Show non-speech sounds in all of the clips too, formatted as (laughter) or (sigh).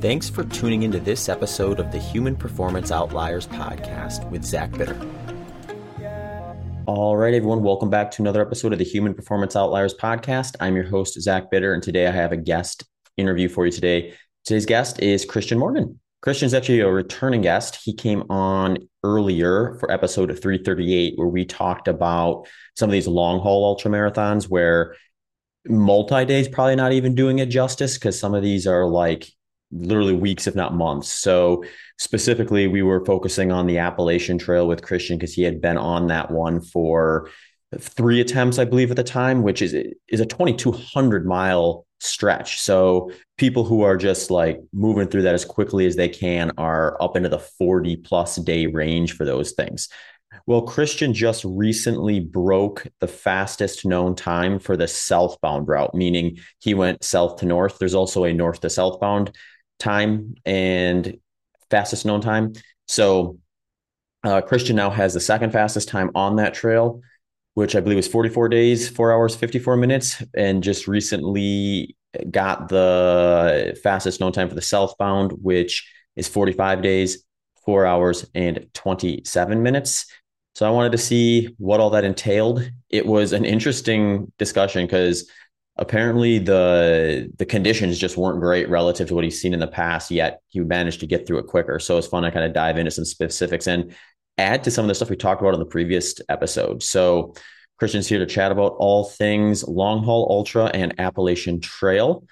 Thanks for tuning into this episode of the Human Performance Outliers podcast with Zach Bitter. All right, everyone, welcome back to another episode of the Human Performance Outliers podcast. I'm your host, Zach Bitter, and today I have a guest interview for you today. Today's guest is Kristian Morgan. Kristian's actually a returning guest. He came on earlier for episode 338, where we talked about some of these long haul ultra marathons where multi days probably not even doing it justice because some of these are like literally weeks, if not months. So specifically, we were focusing on the Appalachian Trail with Kristian because he had been on that one for three attempts, I believe, at the time, which is is a 2,200 mile stretch. So people who are just like moving through that as quickly as they can are up into the 40 plus day range for those things. Well, Kristian just recently broke the fastest known time for the southbound route, meaning he went south to north. There's also a north to southbound time and fastest known time. So uh, Kristian now has the second fastest time on that trail, which I believe was 44 days, four hours, 54 minutes, and just recently got the fastest known time for the southbound, which is 45 days, four hours, and 27 minutes. So I wanted to see what all that entailed. It was an interesting discussion because apparently the the conditions just weren't great relative to what he's seen in the past yet he managed to get through it quicker. So it's fun to kind of dive into some specifics and add to some of the stuff we talked about in the previous episode. So kristian's here to chat about all things long haul ultra and appalachian trail.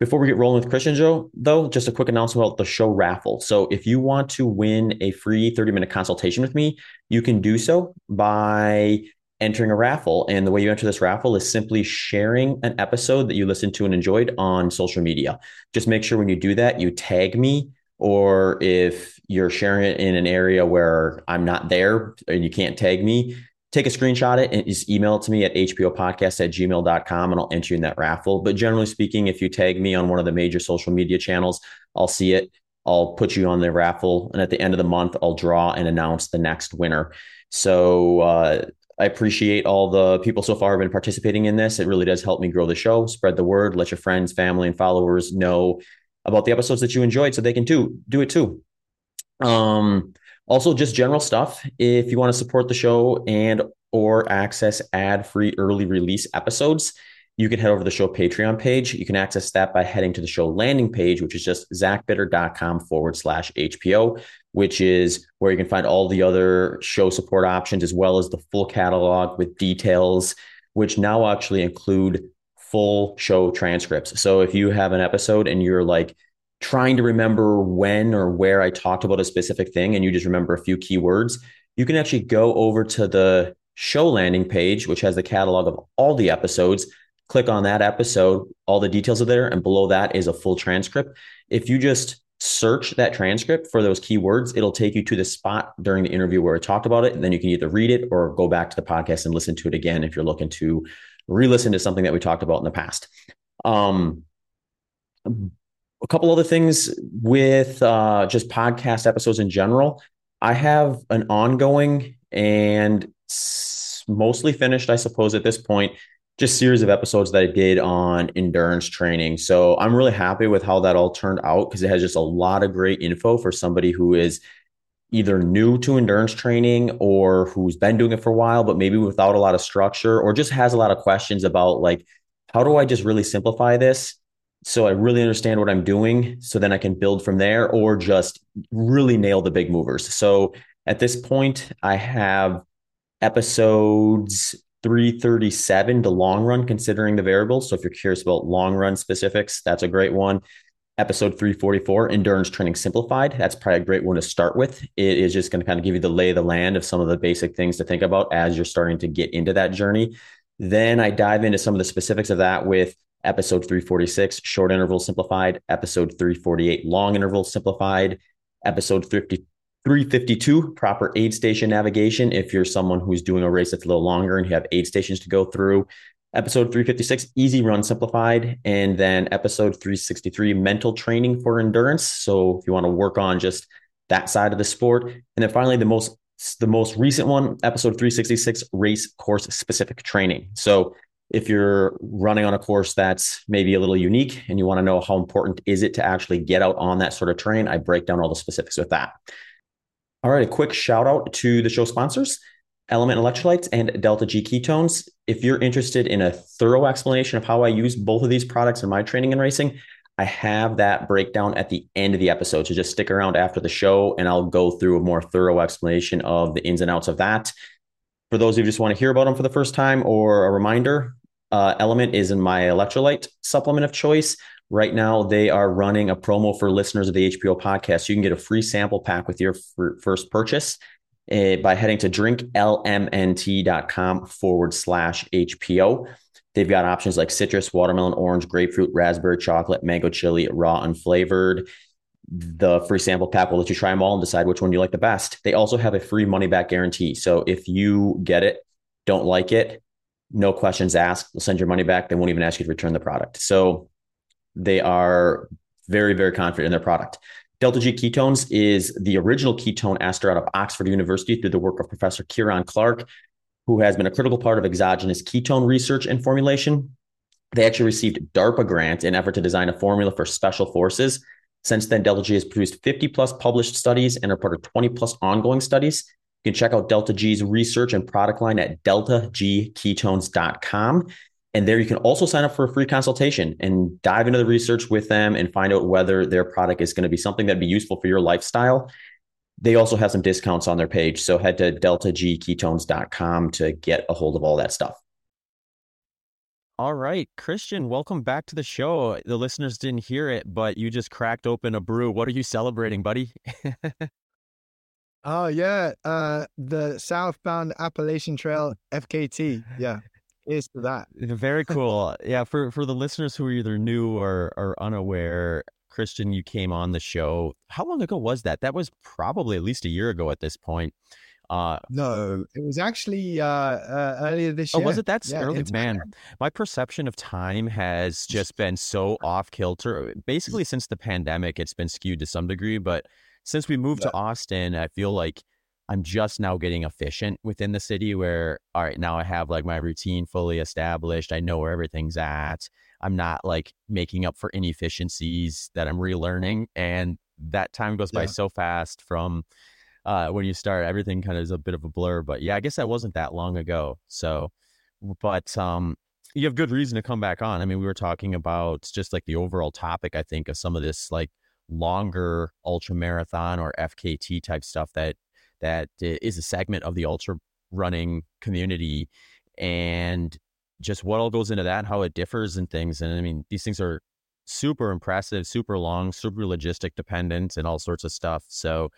Before we get rolling with Kristian Joe, though, just a quick announcement about the show raffle. So, if you want to win a free 30 minute consultation with me, you can do so by entering a raffle. And the way you enter this raffle is simply sharing an episode that you listened to and enjoyed on social media. Just make sure when you do that, you tag me, or if you're sharing it in an area where I'm not there and you can't tag me, take a screenshot it and just email it to me at hpopodcast at gmail.com and I'll enter you in that raffle. But generally speaking, if you tag me on one of the major social media channels, I'll see it. I'll put you on the raffle. And at the end of the month, I'll draw and announce the next winner. So uh, I appreciate all the people so far have been participating in this. It really does help me grow the show, spread the word, let your friends, family, and followers know about the episodes that you enjoyed so they can too do it too. Um, also just general stuff. If you want to support the show and or access ad-free early release episodes, you can head over to the show Patreon page. You can access that by heading to the show landing page, which is just zachbitter.com forward slash HPO, which is where you can find all the other show support options as well as the full catalog with details, which now actually include full show transcripts. So if you have an episode and you're like trying to remember when or where I talked about a specific thing and you just remember a few keywords, you can actually go over to the show landing page, which has the catalog of all the episodes click on that episode, all the details are there, and below that is a full transcript. If you just search that transcript for those keywords, it'll take you to the spot during the interview where I talked about it. And then you can either read it or go back to the podcast and listen to it again if you're looking to re-listen to something that we talked about in the past. Um, a couple other things with uh, just podcast episodes in general. I have an ongoing and mostly finished, I suppose, at this point, just series of episodes that I did on endurance training. So I'm really happy with how that all turned out because it has just a lot of great info for somebody who is either new to endurance training or who's been doing it for a while, but maybe without a lot of structure or just has a lot of questions about like, how do I just really simplify this? So I really understand what I'm doing so then I can build from there or just really nail the big movers. So at this point, I have episodes 337 to long run, considering the variables. So if you're curious about long run specifics, that's a great one. Episode 344, Endurance Training Simplified. That's probably a great one to start with. It is just going to kind of give you the lay of the land of some of the basic things to think about as you're starting to get into that journey. Then I dive into some of the specifics of that with episode 346, Short Interval Simplified, episode 348, Long Interval Simplified, episode 50, 352 proper aid station navigation. If you're someone who's doing a race that's a little longer and you have aid stations to go through episode 356 easy run simplified. And then episode 363 mental training for endurance. So if you want to work on just that side of the sport. And then finally the most the most recent one episode 366 race course specific training. So If you're running on a course that's maybe a little unique and you want to know how important is it to actually get out on that sort of terrain, I break down all the specifics with that. All right, a quick shout out to the show sponsors. LMNT electrolytes and Delta G ketones. If you're interested in a thorough explanation of how I use both of these products in my training and racing, I have that breakdown at the end of the episode. So just stick around after the show and I'll go through a more thorough explanation of the ins and outs of that. For those who just want to hear about them for the first time or a reminder, uh, LMNT is in my electrolyte supplement of choice. Right now, they are running a promo for listeners of the HPO podcast. You can get a free sample pack with your first purchase uh, by heading to drinklmnt.com forward slash HPO. They've got options like citrus, watermelon, orange, grapefruit, raspberry, chocolate, mango chili, raw, unflavored. The free sample pack will let you try them all and decide which one you like the best. They also have a free money back guarantee. So if you get it, don't like it, no questions asked, they'll send your money back. They won't even ask you to return the product. So they are very, very confident in their product. Delta G ketones is the original ketone ester out of Oxford University through the work of Professor Kieran Clarke, who has been a critical part of exogenous ketone research and formulation. They actually received DARPA grant in effort to design a formula for special forces. Since then, Delta G has produced 50 plus published studies and reported 20 plus ongoing studies. You can check out Delta G's research and product line at deltagketones.com. And there you can also sign up for a free consultation and dive into the research with them and find out whether their product is going to be something that'd be useful for your lifestyle. They also have some discounts on their page. So head to deltagketones.com to get a hold of all that stuff. All right, Kristian, welcome back to the show. The listeners didn't hear it, but you just cracked open a brew. What are you celebrating, buddy? (laughs) oh yeah, uh, the Southbound Appalachian Trail FKT. Yeah, is to that. Very cool. yeah, for for the listeners who are either new or or unaware, Kristian, you came on the show. How long ago was that? That was probably at least a year ago at this point. Uh, no, it was actually uh, uh, earlier this year. Oh, was it? that yeah, early. Man, my perception of time has just been so off kilter. Basically, since the pandemic, it's been skewed to some degree. But since we moved yeah. to Austin, I feel like I'm just now getting efficient within the city where, all right, now I have like my routine fully established. I know where everything's at. I'm not like making up for inefficiencies that I'm relearning. And that time goes yeah. by so fast from uh, when you start, everything kind of is a bit of a blur. But yeah, I guess that wasn't that long ago. So, but um, you have good reason to come back on. I mean, we were talking about just like the overall topic, I think, of some of this like longer ultra marathon or FKT type stuff that that is a segment of the ultra running community and just what all goes into that, how it differs and things. And I mean, these things are super impressive, super long, super logistic dependent, and all sorts of stuff. So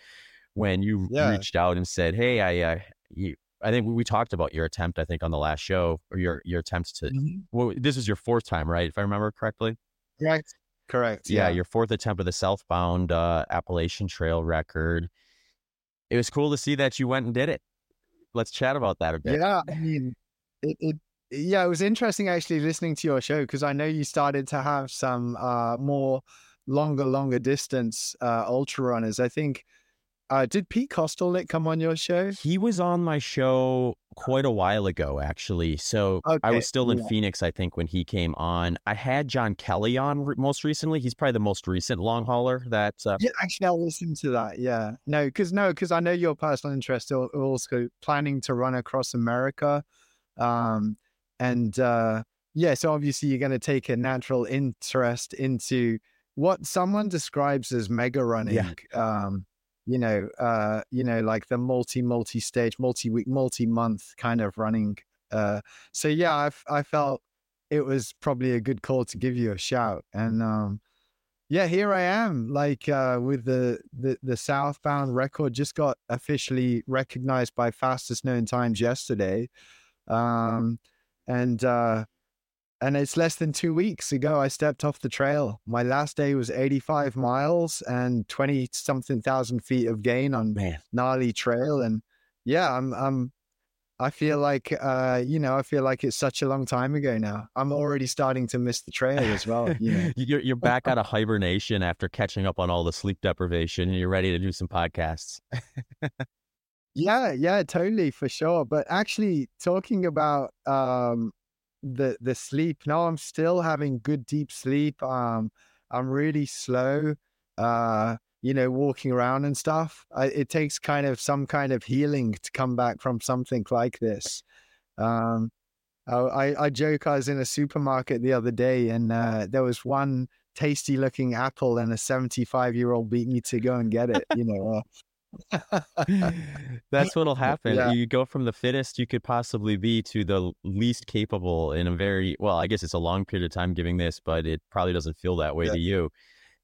when you yeah. reached out and said, "Hey, I," uh, you, I think we talked about your attempt. I think on the last show, or your your attempts to. Mm-hmm. Well, this is your fourth time, right? If I remember correctly. Correct. Correct. Yeah, yeah. your fourth attempt of the southbound uh, Appalachian Trail record. It was cool to see that you went and did it. Let's chat about that a bit. Yeah, I mean, it, it yeah, it was interesting actually listening to your show because I know you started to have some uh, more longer, longer distance uh, ultra runners. I think uh, did Pete Kostelnick come on your show? He was on my show quite a while ago, actually. So okay. I was still in yeah. Phoenix, I think, when he came on. I had John Kelly on re- most recently. He's probably the most recent long hauler that. Uh... Yeah, actually, I'll listen to that. Yeah, no, because no, because I know your personal interest are also planning to run across America. Um, and uh, yeah, so obviously you're going to take a natural interest into what someone describes as mega running. Yeah. Um, you know, uh, you know, like the multi multi stage, multi week, multi month kind of running. Uh, so yeah, I I felt it was probably a good call to give you a shout, and um, yeah, here I am, like uh, with the, the the southbound record just got officially recognized by fastest known times yesterday. Um, and uh, and it's less than two weeks ago I stepped off the trail. My last day was 85 miles and 20 something thousand feet of gain on Man. gnarly trail. And yeah, I'm I'm I feel like uh, you know, I feel like it's such a long time ago now. I'm already starting to miss the trail as well. You know? (laughs) you're you're back out of hibernation after catching up on all the sleep deprivation and you're ready to do some podcasts. (laughs) Yeah, yeah, totally, for sure. But actually, talking about um, the the sleep. No, I'm still having good deep sleep. Um, I'm really slow. Uh, you know, walking around and stuff. I, it takes kind of some kind of healing to come back from something like this. Um, I, I joke I was in a supermarket the other day and uh, there was one tasty looking apple and a 75 year old beat me to go and get it, (laughs) you know. (laughs) That's what'll (laughs) happen. Yeah. You go from the fittest you could possibly be to the least capable in a very well, I guess it's a long period of time giving this, but it probably doesn't feel that way yeah. to you.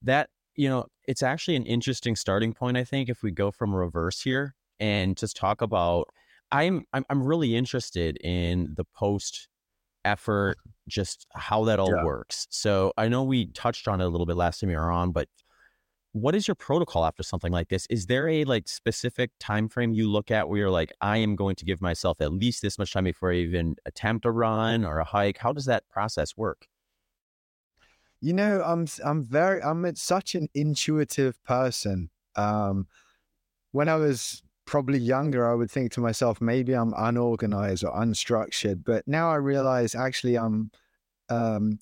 That, you know, it's actually an interesting starting point, I think, if we go from reverse here and just talk about I'm I'm, I'm really interested in the post effort, just how that all yeah. works. So I know we touched on it a little bit last time you were on, but what is your protocol after something like this? Is there a like specific time frame you look at where you're like i am going to give myself at least this much time before i even attempt a run or a hike how does that process work? You know i'm i'm very i'm such an intuitive person. Um when i was probably younger i would think to myself maybe i'm unorganized or unstructured but now i realize actually i'm um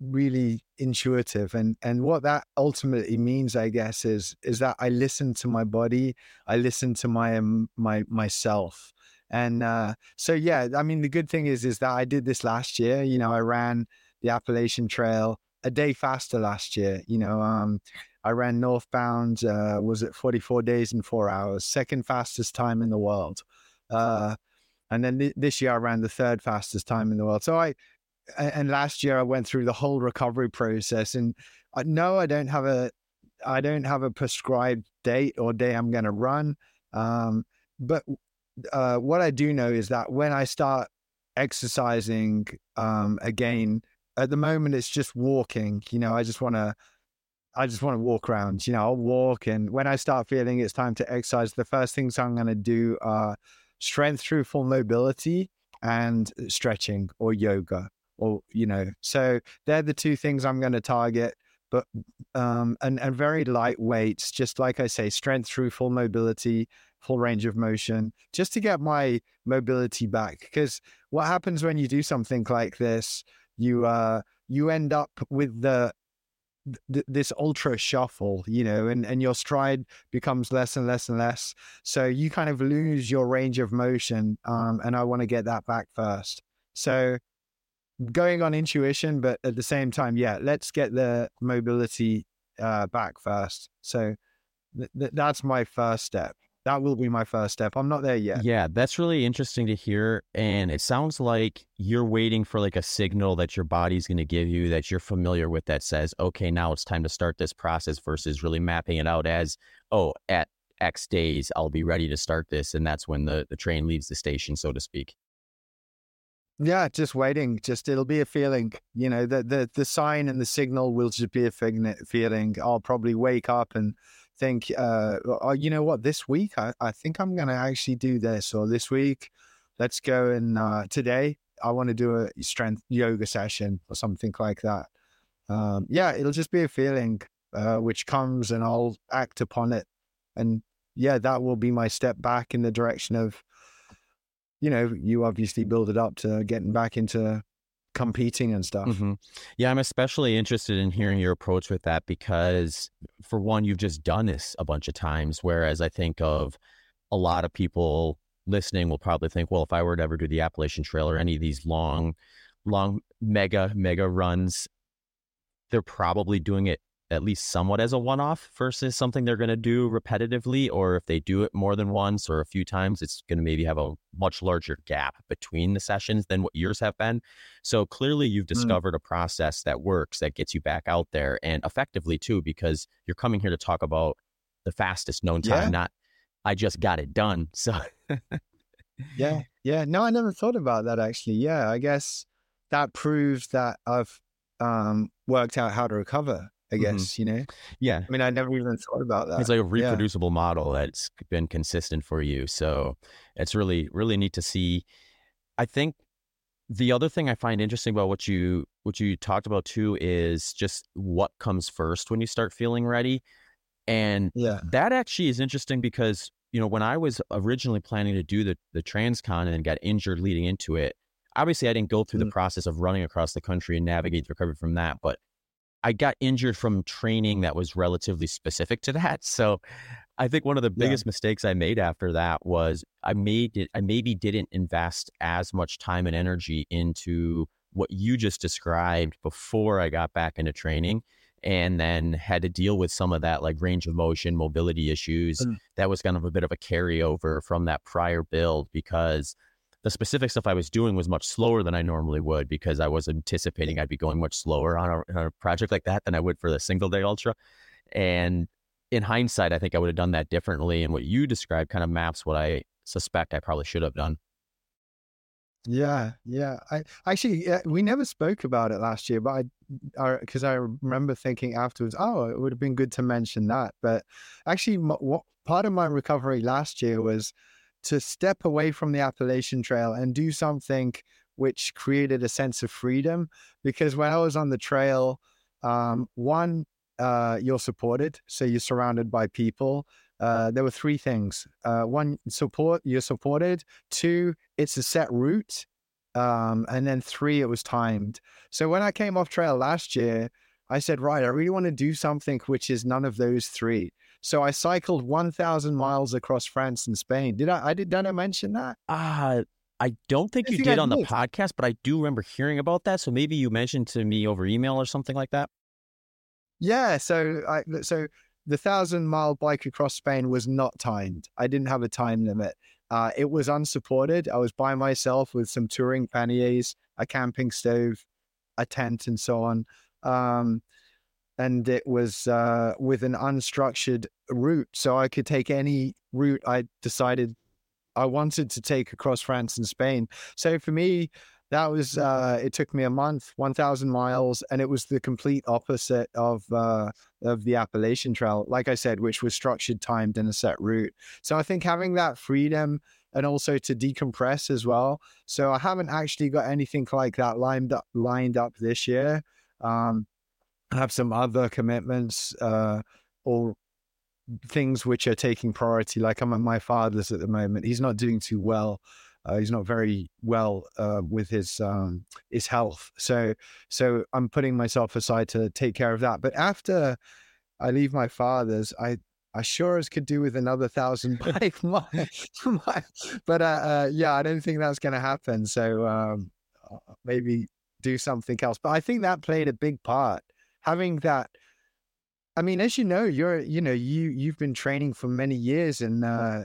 really intuitive and and what that ultimately means i guess is is that i listen to my body i listen to my um, my myself and uh, so yeah i mean the good thing is is that i did this last year you know i ran the appalachian trail a day faster last year you know um i ran northbound uh was it 44 days and 4 hours second fastest time in the world uh and then th- this year I ran the third fastest time in the world. So I and last year I went through the whole recovery process. And I, no, I don't have a, I don't have a prescribed date or day I'm going to run. Um, but uh, what I do know is that when I start exercising um, again, at the moment it's just walking. You know, I just want to. I just want to walk around, you know, I'll walk. And when I start feeling it's time to exercise, the first things I'm going to do are strength through full mobility and stretching or yoga or you know so they're the two things i'm going to target but um and, and very lightweight just like i say strength through full mobility full range of motion just to get my mobility back because what happens when you do something like this you uh you end up with the th- this ultra shuffle you know and and your stride becomes less and less and less. So you kind of lose your range of motion um and i want to get that back first. So going on intuition, but at the same time, yeah, let's get the mobility uh, back first. So th- th- that's my first step. That will be my first step. I'm not there yet. Yeah, that's really interesting to hear. And it sounds like you're waiting for like a signal that your body's going to give you that you're familiar with that says, okay, now it's time to start this process versus really mapping it out as, oh, at X days, I'll be ready to start this. And that's when the, the train leaves the station, so to speak. Yeah, just waiting. Just it'll be a feeling. You know, the the the sign and the signal will just be a feeling. I'll probably wake up and think, uh, oh, you know what? This week, I, I think I'm going to actually do this. Or this week, let's go and uh, today I want to do a strength yoga session or something like that. Um, yeah, it'll just be a feeling uh, which comes, and I'll act upon it. And yeah, that will be my step back in the direction of you know, you obviously build it up to getting back into competing and stuff. Mm-hmm. Yeah, I'm especially interested in hearing your approach with that because, for one, you've just done this a bunch of times. Whereas I think of a lot of people listening will probably think, well, if I were to ever do the Appalachian Trail or any of these long, long, mega, mega runs, they're probably doing it at least somewhat as a one off versus something they're going to do repetitively. Or if they do it more than once or a few times, it's going to maybe have a much larger gap between the sessions than what yours have been. So clearly, you've mm. discovered mm. a process that works that gets you back out there and effectively too, because you're coming here to talk about the fastest known time, yeah. not I just got it done. (laughs) So, yeah, yeah. No, I never thought about that actually. Yeah, I guess that proves that I've um, worked out how to recover I mm-hmm. guess, mm-hmm. you know? Yeah. I mean, I never even thought about that. It's like a reproducible yeah. model that's been consistent for you. So it's really, really neat to see. I think the other thing I find interesting about what you what you talked about too is just what comes first when you start feeling ready. And yeah. that actually is interesting because, you know, when I was originally planning to do the the transcon and got injured leading into it, obviously I didn't go through mm. the process of running across the country and navigate the recovery from that, but I got injured from training that was relatively specific to that. So I think one of the biggest yeah. mistakes I made after that was I made it, I maybe didn't invest as much time and energy into what you just described before I got back into training and then had to deal with some of that like range of motion mobility issues mm. that was kind of a bit of a carryover from that prior build because the specific stuff I was doing was much slower than I normally would because I was anticipating I'd be going much slower on a, on a project like that than I would for the single day ultra. And in hindsight, I think I would have done that differently. And what you described kind of maps what I suspect I probably should have done. Yeah, yeah. I actually yeah, we never spoke about it last year, but I, because I, I, remember thinking afterwards, oh, it would have been good to mention that. But actually, what part of my recovery last year was to step away from the Appalachian Trail and do something which created a sense of freedom. Because when I was on the trail, um, one, uh, you're supported, so you're surrounded by people. Uh, there were three things. Uh, one, support, you're supported. Two, it's a set route. Um, and then three, it was timed. So when I came off trail last year, I said, right, I really want to do something which is none of those three. So I cycled 1,000 miles across France and Spain. Did I, I did, did I mention that? Uh, I don't think I you think did I on did. the podcast, but I do remember hearing about that. So maybe you mentioned to me over email or something like that. Yeah. So I, so the thousand mile bike across Spain was not timed. I didn't have a time limit. Uh, it was unsupported. I was by myself with some touring panniers, a camping stove, a tent, and so on. Um, and it was uh, with an unstructured route. So I could take any route I decided I wanted to take across France and Spain. So for me, that was uh, it took me a month, one thousand miles, and it was the complete opposite of uh, of the Appalachian Trail, like I said, which was structured, timed, and a set route. So I think having that freedom and also to decompress as well. So I haven't actually got anything like that lined up lined up this year. Um, have some other commitments uh, or things which are taking priority. Like I'm at my father's at the moment. He's not doing too well. Uh, he's not very well uh, with his um, his health. So so I'm putting myself aside to take care of that. But after I leave my father's, I I sure as could do with another thousand (laughs) bike (laughs) miles. but uh, uh, yeah, I don't think that's going to happen. So um, uh, maybe do something else. But I think that played a big part having that I mean, as you know, you're you know you you've been training for many years, and uh,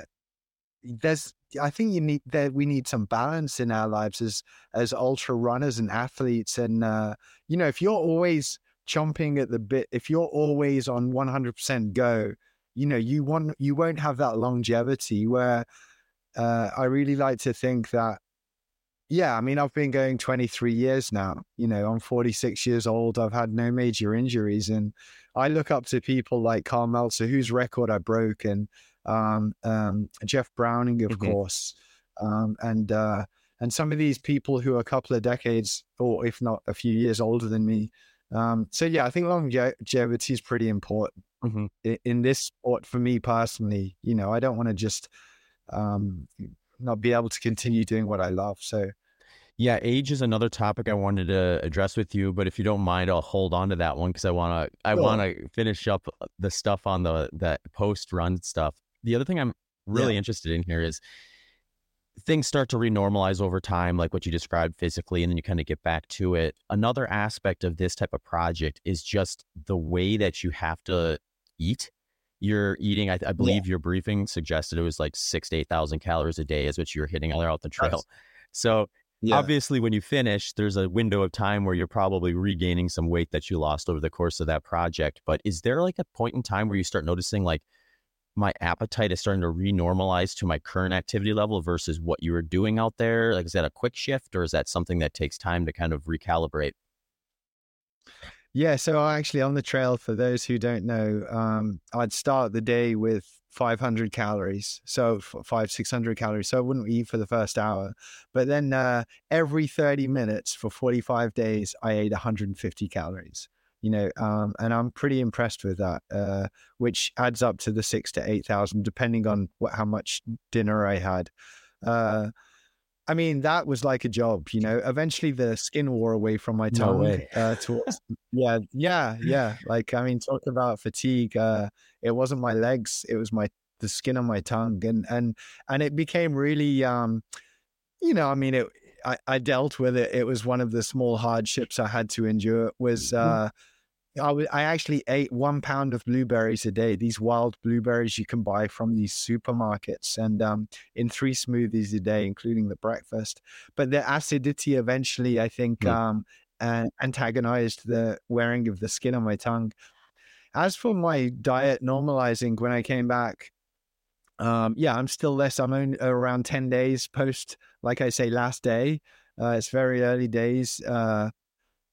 there's I think you need that we need some balance in our lives as as ultra runners and athletes, and uh, you know if you're always chomping at the bit, if you're always on 100% go, you know you want you won't have that longevity. Where uh, I really like to think that yeah, I mean, I've been going 23 years now. You know, I'm 46 years old. I've had no major injuries. And I look up to people like Karl Meltzer, whose record I broke, and um, um, Jeff Browning, of mm-hmm. course. Um, and, uh, and some of these people who are a couple of decades, or if not a few years older than me. Um, so, yeah, I think longevity is pretty important mm-hmm. in, in, this sport for me personally. You know, I don't want to just um, not be able to continue doing what I love. So, yeah, age is another topic I wanted to address with you, but if you don't mind, I'll hold on to that one because I want to I want to finish up uh, the stuff on the that post run stuff. The other thing I'm really yeah. interested in here is things start to renormalize over time, like what you described physically, and then you kind of get back to it. Another aspect of this type of project is just the way that you have to eat. You're eating, I, I believe yeah. your briefing suggested it was like six to 8,000 calories a day is what you were hitting out the trail. So yeah. Obviously, when you finish, there's a window of time where you're probably regaining some weight that you lost over the course of that project. But is there like a point in time where you start noticing like my appetite is starting to renormalize to my current activity level versus what you were doing out there? Like, is that a quick shift or is that something that takes time to kind of recalibrate? Yeah, so actually on the trail, for those who don't know, um, I'd start the day with 500 calories, so five, 600 calories. So I wouldn't eat for the first hour. But then uh, every 30 minutes for 45 days, I ate 150 calories, you know, um, and I'm pretty impressed with that, uh, which adds up to the six to 8,000, depending on what, how much dinner I had. Uh, I mean, that was like a job, you know. Eventually, the skin wore away from my tongue. No way. Uh, towards, (laughs) yeah, yeah, yeah. Like, I mean, talk about fatigue. Uh, it wasn't my legs; it was my the skin on my tongue, and and and it became really, um, you know, I mean, it. I, I dealt with it. It was one of the small hardships I had to endure. Was mm-hmm. I, w- I actually ate one pound of blueberries a day. These wild blueberries you can buy from these supermarkets, and um, in three smoothies a day, including the breakfast. But the acidity eventually, I think, mm. um, uh, antagonized the wearing of the skin on my tongue. As for my diet normalizing when I came back, um, yeah, I'm still less. I'm only around ten days post, like I say, last day. Uh, it's very early days. Uh,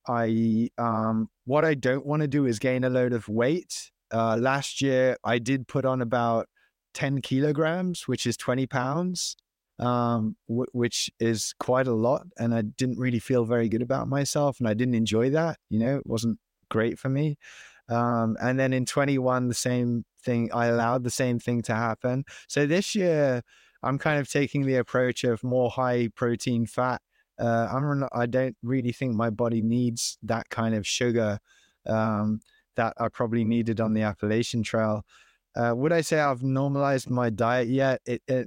I um, what I don't want to do is gain a load of weight. Uh, last year, I did put on about ten kilograms, which is twenty pounds, um, w- which is quite a lot, and I didn't really feel very good about myself, and I didn't enjoy that. You know, it wasn't great for me. Um, and then in 21, the same thing, I allowed the same thing to happen. So this year, I'm kind of taking the approach of more high protein fat uh, I'm I don't really think my body needs that kind of sugar um, that I probably needed on the Appalachian Trail. Uh, would I say I've normalized my diet yet? It, it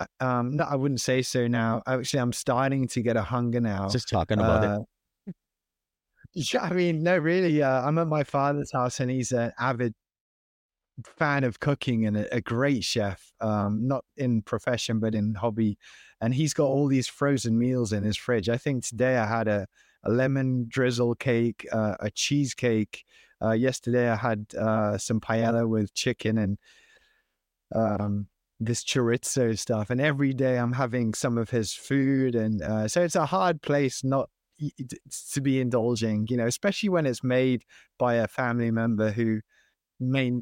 uh, um, no, I wouldn't say so now. Actually, I'm starting to get a hunger now. Just talking about uh, it. Yeah, I mean, no, really. Uh, I'm at my father's house, and he's an avid fan of cooking and a, a great chef, um, not in profession but in hobby. And he's got all these frozen meals in his fridge. I think today I had a, a lemon drizzle cake, uh, a cheesecake. Uh, yesterday I had uh, some paella with chicken and um, this chorizo stuff. And every day I'm having some of his food. And uh, so it's a hard place not to be indulging, you know, especially when it's made by a family member who may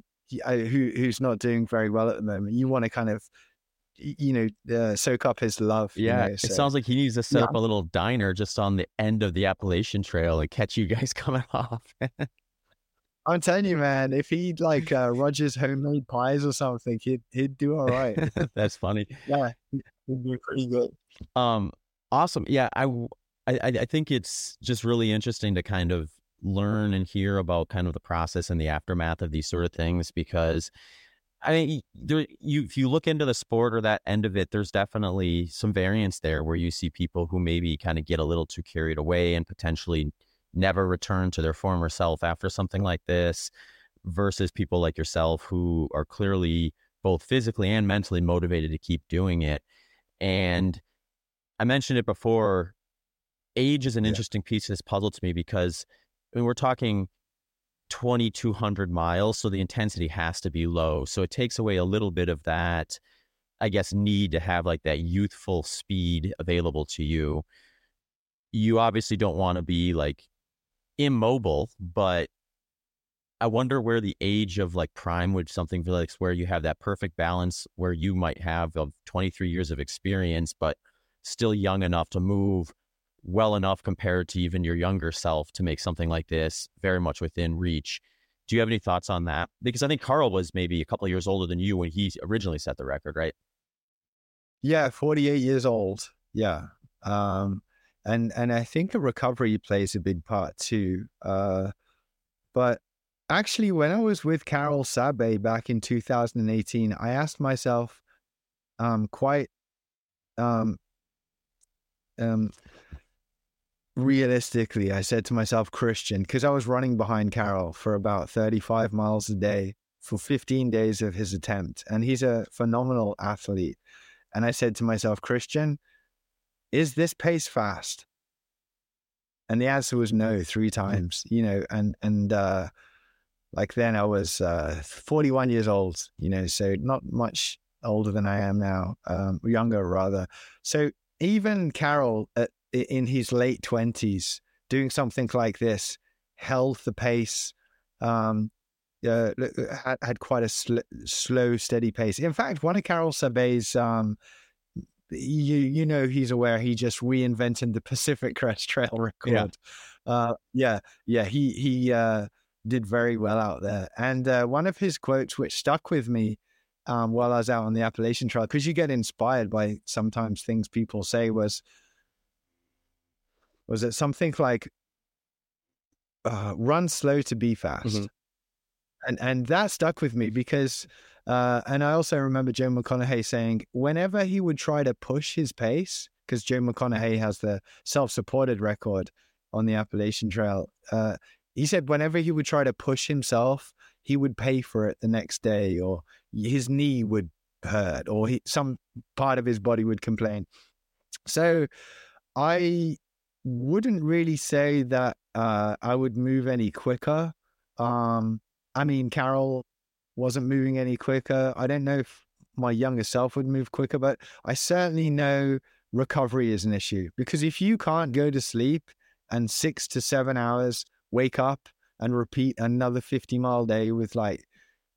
uh, who who's not doing very well at the moment. You want to kind of you know uh, soak up his love. Yeah, you know, so. it sounds like he needs to set yeah. up a little diner just on the end of the Appalachian Trail and catch you guys (laughs) coming off. I'm telling you, (laughs) man, if he'd like uh, Roger's homemade pies or something, he'd he'd do all right. (laughs) That's funny. Yeah, he'd be pretty good. Um, awesome. Yeah, I, I I think it's just really interesting to kind of learn and hear about kind of the process and the aftermath of these sort of things because I mean, there, you if you look into the sport or that end of it, there's definitely some variance there where you see people who maybe kind of get a little too carried away and potentially never return to their former self after something like this, versus people like yourself who are clearly both physically and mentally motivated to keep doing it. And I mentioned it before. Age is an yeah. interesting piece of this puzzle to me because I mean, we're talking 2,200 miles, so the intensity has to be low. So it takes away a little bit of that, I guess, need to have like that youthful speed available to you. You obviously don't want to be like immobile, but I wonder where the age of like prime would something like where you have that perfect balance where you might have of 23 years of experience, but still young enough to move well enough compared to even your younger self to make something like this very much within reach. Do you have any thoughts on that? Because I think Karl was maybe a couple years older than you when he originally set the record, right? Yeah, 48 years old. Yeah. Um, and and I think the recovery plays a big part too. Uh, but actually, when I was with Karel Sabbe back in 2018, I asked myself um, quite um, um, realistically, I said to myself, Kristian, because I was running behind Karel for about 35 miles a day for 15 days of his attempt. And he's a phenomenal athlete. And I said to myself, Kristian, is this pace fast? And the answer was no, three times, you know, and, and, uh, like then I was, uh, 41 years old, you know, so not much older than I am now, um, younger rather. So even Karel at in his late 20s doing something like this held the pace um, uh, had, had, quite a sl- slow steady pace. In fact one of karel sabbe's um, you you know he's aware he just reinvented the (laughs) pacific crest trail record. Yeah uh, yeah, yeah he he uh, did very well out there. And uh, one of his quotes which stuck with me um, while I was out on the Appalachian Trail because you get inspired by sometimes things people say was was it something like uh, run slow to be fast. Mm-hmm. And and that stuck with me because uh, and I also remember Joe McConaughy saying whenever he would try to push his pace, because Joe McConaughy has the self-supported record on the Appalachian Trail, uh, he said whenever he would try to push himself, he would pay for it the next day, or his knee would hurt, or he, some part of his body would complain. So I wouldn't really say that uh, I would move any quicker. Um, I mean, Karel wasn't moving any quicker. I don't know if my younger self would move quicker, but I certainly know recovery is an issue because if you can't go to sleep and six to seven hours, wake up and repeat another 50 mile day with like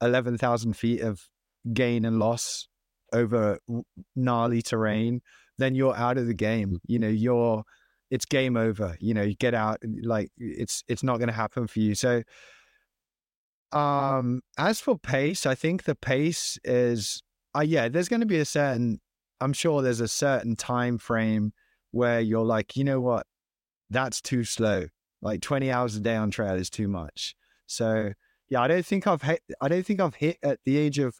11,000 feet of gain and loss over gnarly terrain, then you're out of the game. You know, you're, it's game over. You know, you get out, like it's, it's not going to happen for you. So, um, as for pace, I think the pace is, uh, yeah, there's going to be a certain, I'm sure there's a certain time frame where you're like, you know what, that's too slow. Like 20 hours a day on trail is too much. So yeah, I don't think I've hit, I don't think I've hit at the age of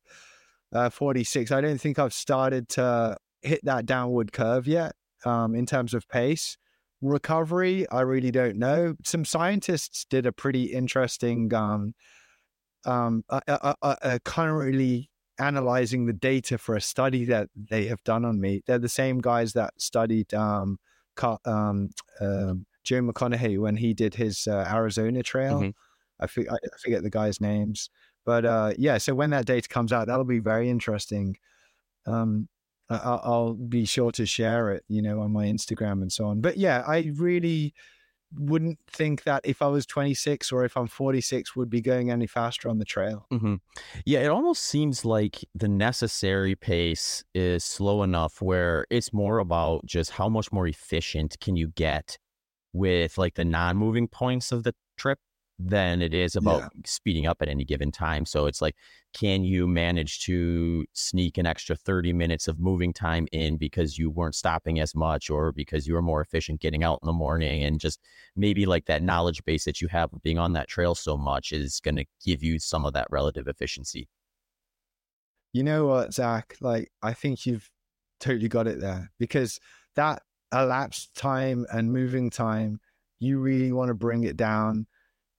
uh, 46. I don't think I've started to hit that downward curve yet um, in terms of pace. Recovery, I really don't know. Some scientists did a pretty interesting um, um, uh, uh, uh, currently analyzing the data for a study that they have done on me. They're the same guys that studied um, um, um, Joe McConaughy when he did his uh, Arizona trail. Mm-hmm. I, f- I forget the guys' names, but uh, yeah. So when that data comes out, that'll be very interesting. Um, I- I'll be sure to share it, you know, on my Instagram and so on. But yeah, I really wouldn't think that if I was 26 or if I'm 46 would be going any faster on the trail. Mm-hmm. Yeah, it almost seems like the necessary pace is slow enough where it's more about just how much more efficient can you get with like the non-moving points of the trip than it is about yeah. speeding up at any given time. So it's like, can you manage to sneak an extra 30 minutes of moving time in because you weren't stopping as much or because you were more efficient getting out in the morning? And just maybe like that knowledge base that you have of being on that trail so much is going to give you some of that relative efficiency. You know what, Zach? Like, I think you've totally got it there because that elapsed time and moving time, you really want to bring it down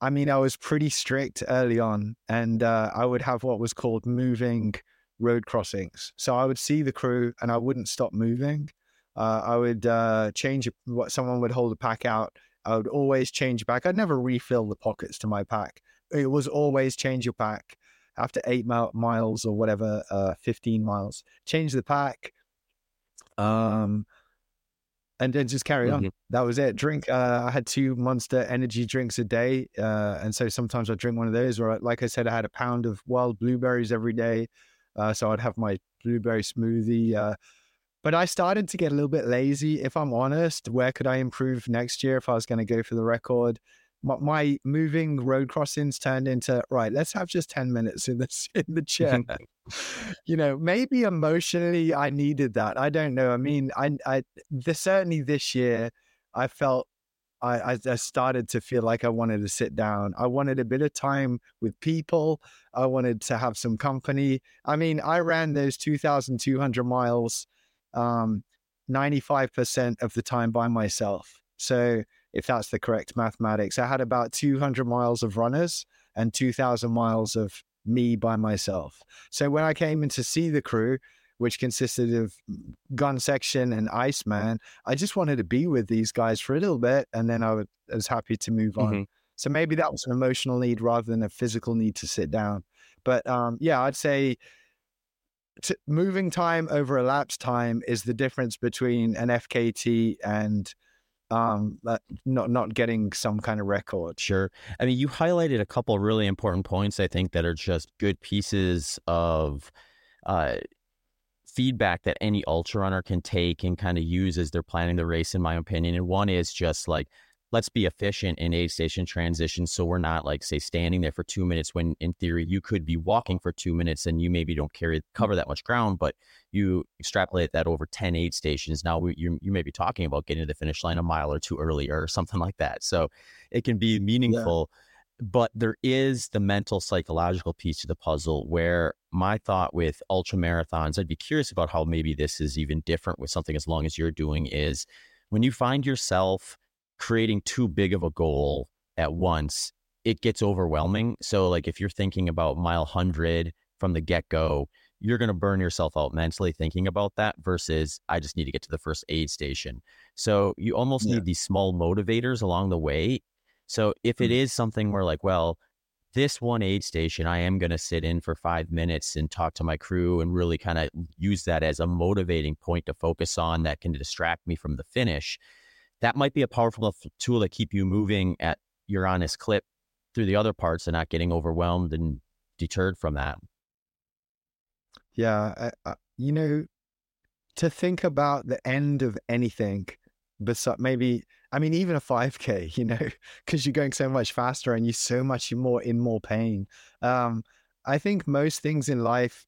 I mean, I was pretty strict early on, and uh, I would have what was called moving road crossings. So I would see the crew, and I wouldn't stop moving. Uh, I would uh, change what someone would hold a pack out. I would always change back. I'd never refill the pockets to my pack. It was always change your pack after eight miles or whatever, uh, fifteen miles. Change the pack. Um, and then just carry on. Mm-hmm. That was it. Drink. Uh, I had two Monster Energy drinks a day, uh, and so sometimes I drink one of those. Or, like I said, I had a pound of wild blueberries every day, uh, so I'd have my blueberry smoothie. Uh, but I started to get a little bit lazy. If I'm honest, where could I improve next year if I was going to go for the record? my, my, moving road crossings turned into right. Let's have just ten minutes in the (laughs) in the chair. (laughs) (laughs) you know, maybe emotionally I needed that. I don't know. I mean, I, I certainly this year I felt I, I, started to feel like I wanted to sit down. I wanted a bit of time with people. I wanted to have some company. I mean, I ran those 2,200 miles um, 95% of the time by myself. So if that's the correct mathematics. I had about 200 miles of runners and 2,000 miles of me by myself. So when I came in to see the crew, which consisted of gun section and Iceman, I just wanted to be with these guys for a little bit, and then I was happy to move on. Mm-hmm. So maybe that was an emotional need rather than a physical need to sit down. But um, yeah, I'd say t- moving time over elapsed time is the difference between an FKT and um not not getting some kind of record. Sure. I mean you highlighted a couple really important points i think that are just good pieces of uh feedback that any ultra runner can take and kind of use as they're planning the race in my opinion. And one is just like let's be efficient in aid station transition so we're not like say standing there for two minutes when in theory you could be walking for two minutes and you maybe don't carry cover that much ground but you extrapolate that over 10 aid stations now we, you, you may be talking about getting to the finish line a mile or two earlier or something (laughs) like that so it can be meaningful yeah. but there is the mental psychological piece to the puzzle where my thought with ultra marathons i'd be curious about how maybe this is even different with something as long as you're doing is when you find yourself creating too big of a goal at once, it gets overwhelming. So, like if you're thinking about mile 100 from the get go, you're going to burn yourself out mentally thinking about that versus I just need to get to the first aid station. So, you almost yeah. need these small motivators along the way. So, if it mm-hmm. is something where, like, well, this one aid station, I am going to sit in for five minutes and talk to my crew and really kind of use that as a motivating point to focus on that can distract me from the finish that might be a powerful tool to keep you moving at your honest clip through the other parts and not getting overwhelmed and deterred from that. Yeah, you know, to think about the end of anything, besides maybe, I mean, even a 5K, (laughs) you know, because you're going so much faster and you're so much more in more pain. Um, I think most things in life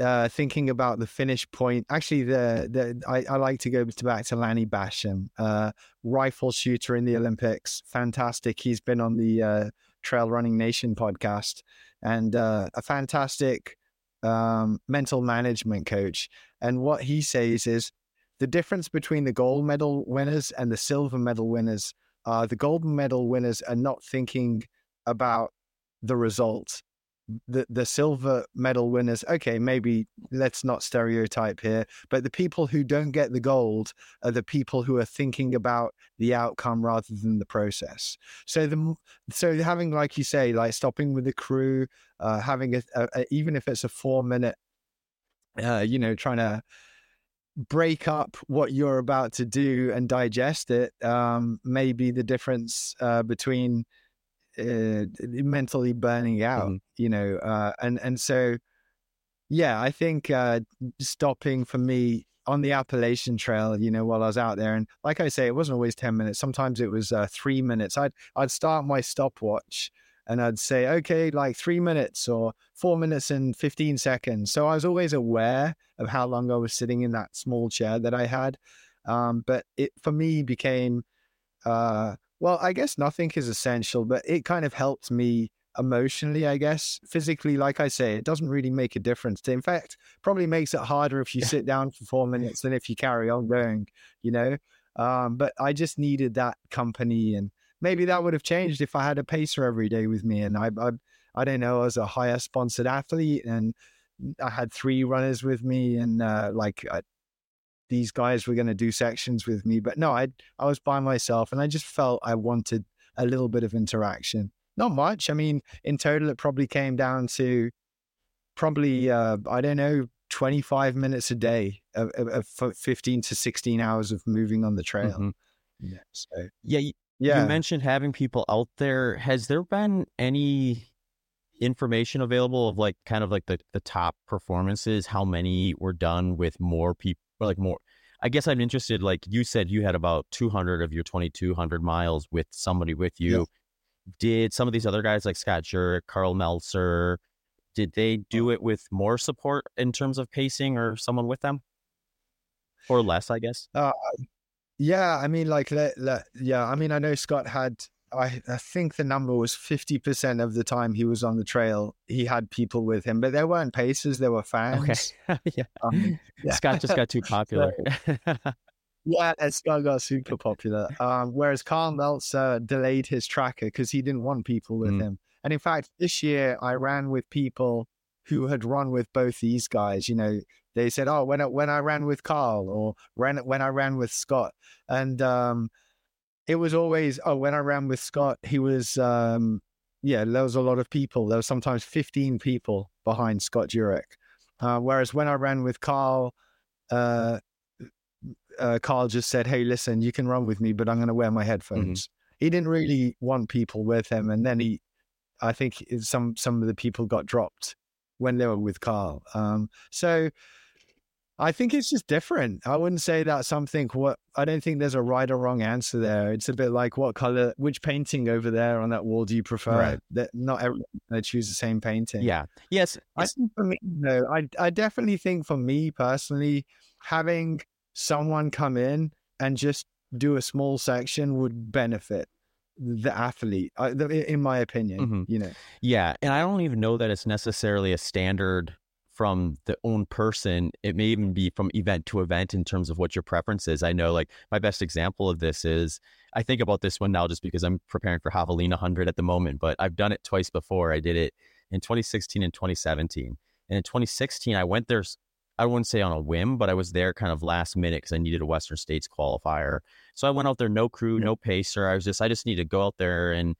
uh, thinking about the finish point, actually, the the I, I like to go back to Lanny Bassham, uh, rifle shooter in the Olympics, fantastic. He's been on the uh, Trail Running Nation podcast, and uh, a fantastic um, mental management coach. And what he says is the difference between the gold medal winners and the silver medal winners. Uh, the gold medal winners are not thinking about the result the the silver medal winners okay maybe let's not stereotype here but the people who don't get the gold are the people who are thinking about the outcome rather than the process. So the so having like you say like stopping with the crew uh, having a, a, a, even if it's a 4 minute uh, you know trying to break up what you're about to do and digest it um, may be the difference uh, between uh, mentally burning out, mm-hmm. you know, uh, and and so yeah, I think uh, stopping for me on the Appalachian Trail, you know, while I was out there, and like I say, it wasn't always ten minutes. Sometimes it was uh, three minutes. I'd I'd start my stopwatch and I'd say, okay, like three minutes or four minutes and fifteen seconds. So I was always aware of how long I was sitting in that small chair that I had. Um, but it for me became uh, well, I guess nothing is essential, but it kind of helped me emotionally, I guess. Physically, like I say, it doesn't really make a difference. In fact, probably makes it harder if you sit down for four minutes than if you carry on going, you know? Um, but I just needed that company and maybe that would have changed if I had a pacer every day with me. And I, I, I don't know, as a higher sponsored athlete and I had three runners with me and uh, like I, these guys were going to do sections with me. But no, I I was by myself, and I just felt I wanted a little bit of interaction. Not much. I mean, in total, it probably came down to probably uh, I don't know 25 minutes a day of, of, of, 15 to 16 hours of moving on the trail. Mm-hmm. Yeah. So, yeah. Yeah. You mentioned having people out there. Has there been any information available of like kind of like the, the top performances? How many were done with more people or like more. I guess I'm interested. Like you said, you had about 200 of your 2,200 miles with somebody with you. Did some of these other guys like Scott Jurek, Karl Meltzer, did they do it with more support in terms of pacing or someone with them, or less? I guess. Uh, yeah, I mean, like, le, le, yeah, I mean, I know Scott had I, I think the number was 50% of the time he was on the trail, he had people with him, but there weren't pacers, there were fans. Okay. (laughs) yeah. Um, yeah. Scott just got too (laughs) popular. (laughs) yeah, Scott got super popular. Um, whereas Karl Meltzer delayed his tracker because he didn't want people with mm. him. And in fact, this year I ran with people who had run with both these guys. You know, they said, "Oh, when I, when I ran with Karl, or when when I ran with Scott," and um, it was always oh when I ran with Scott, he was um, yeah, there was a lot of people. There was sometimes 15 people behind Scott Jurek. Uh, whereas when I ran with Karl. uh, uh, Karl just said, "Hey, listen, you can run with me, but I'm going to wear my headphones." Mm-hmm. He didn't really want people with him, and then he, I think, some some of the people got dropped when they were with Karl. Um, so I think it's just different. I wouldn't say that something what I don't think there's a right or wrong answer there. It's a bit like what color, which painting over there on that wall do you prefer? Right. That not everyone choose the same painting. Yeah. Yes. I think for me, no, I I definitely think for me personally, having someone come in and just do a small section would benefit the athlete, in my opinion. Mm-hmm. You know. Yeah, and I don't even know that it's necessarily a standard from the own person. It may even be from event to event in terms of what your preference is. I know, like, my best example of this is I think about this one now just because I'm preparing for Javelina 100 at the moment, but I've done it twice before. I did it in 2016 and 2017. And in 2016, I went there, I wouldn't say on a whim, but I was there kind of last minute because I needed a Western States qualifier. So I went out there, no crew, no pacer. I was just, I just need to go out there and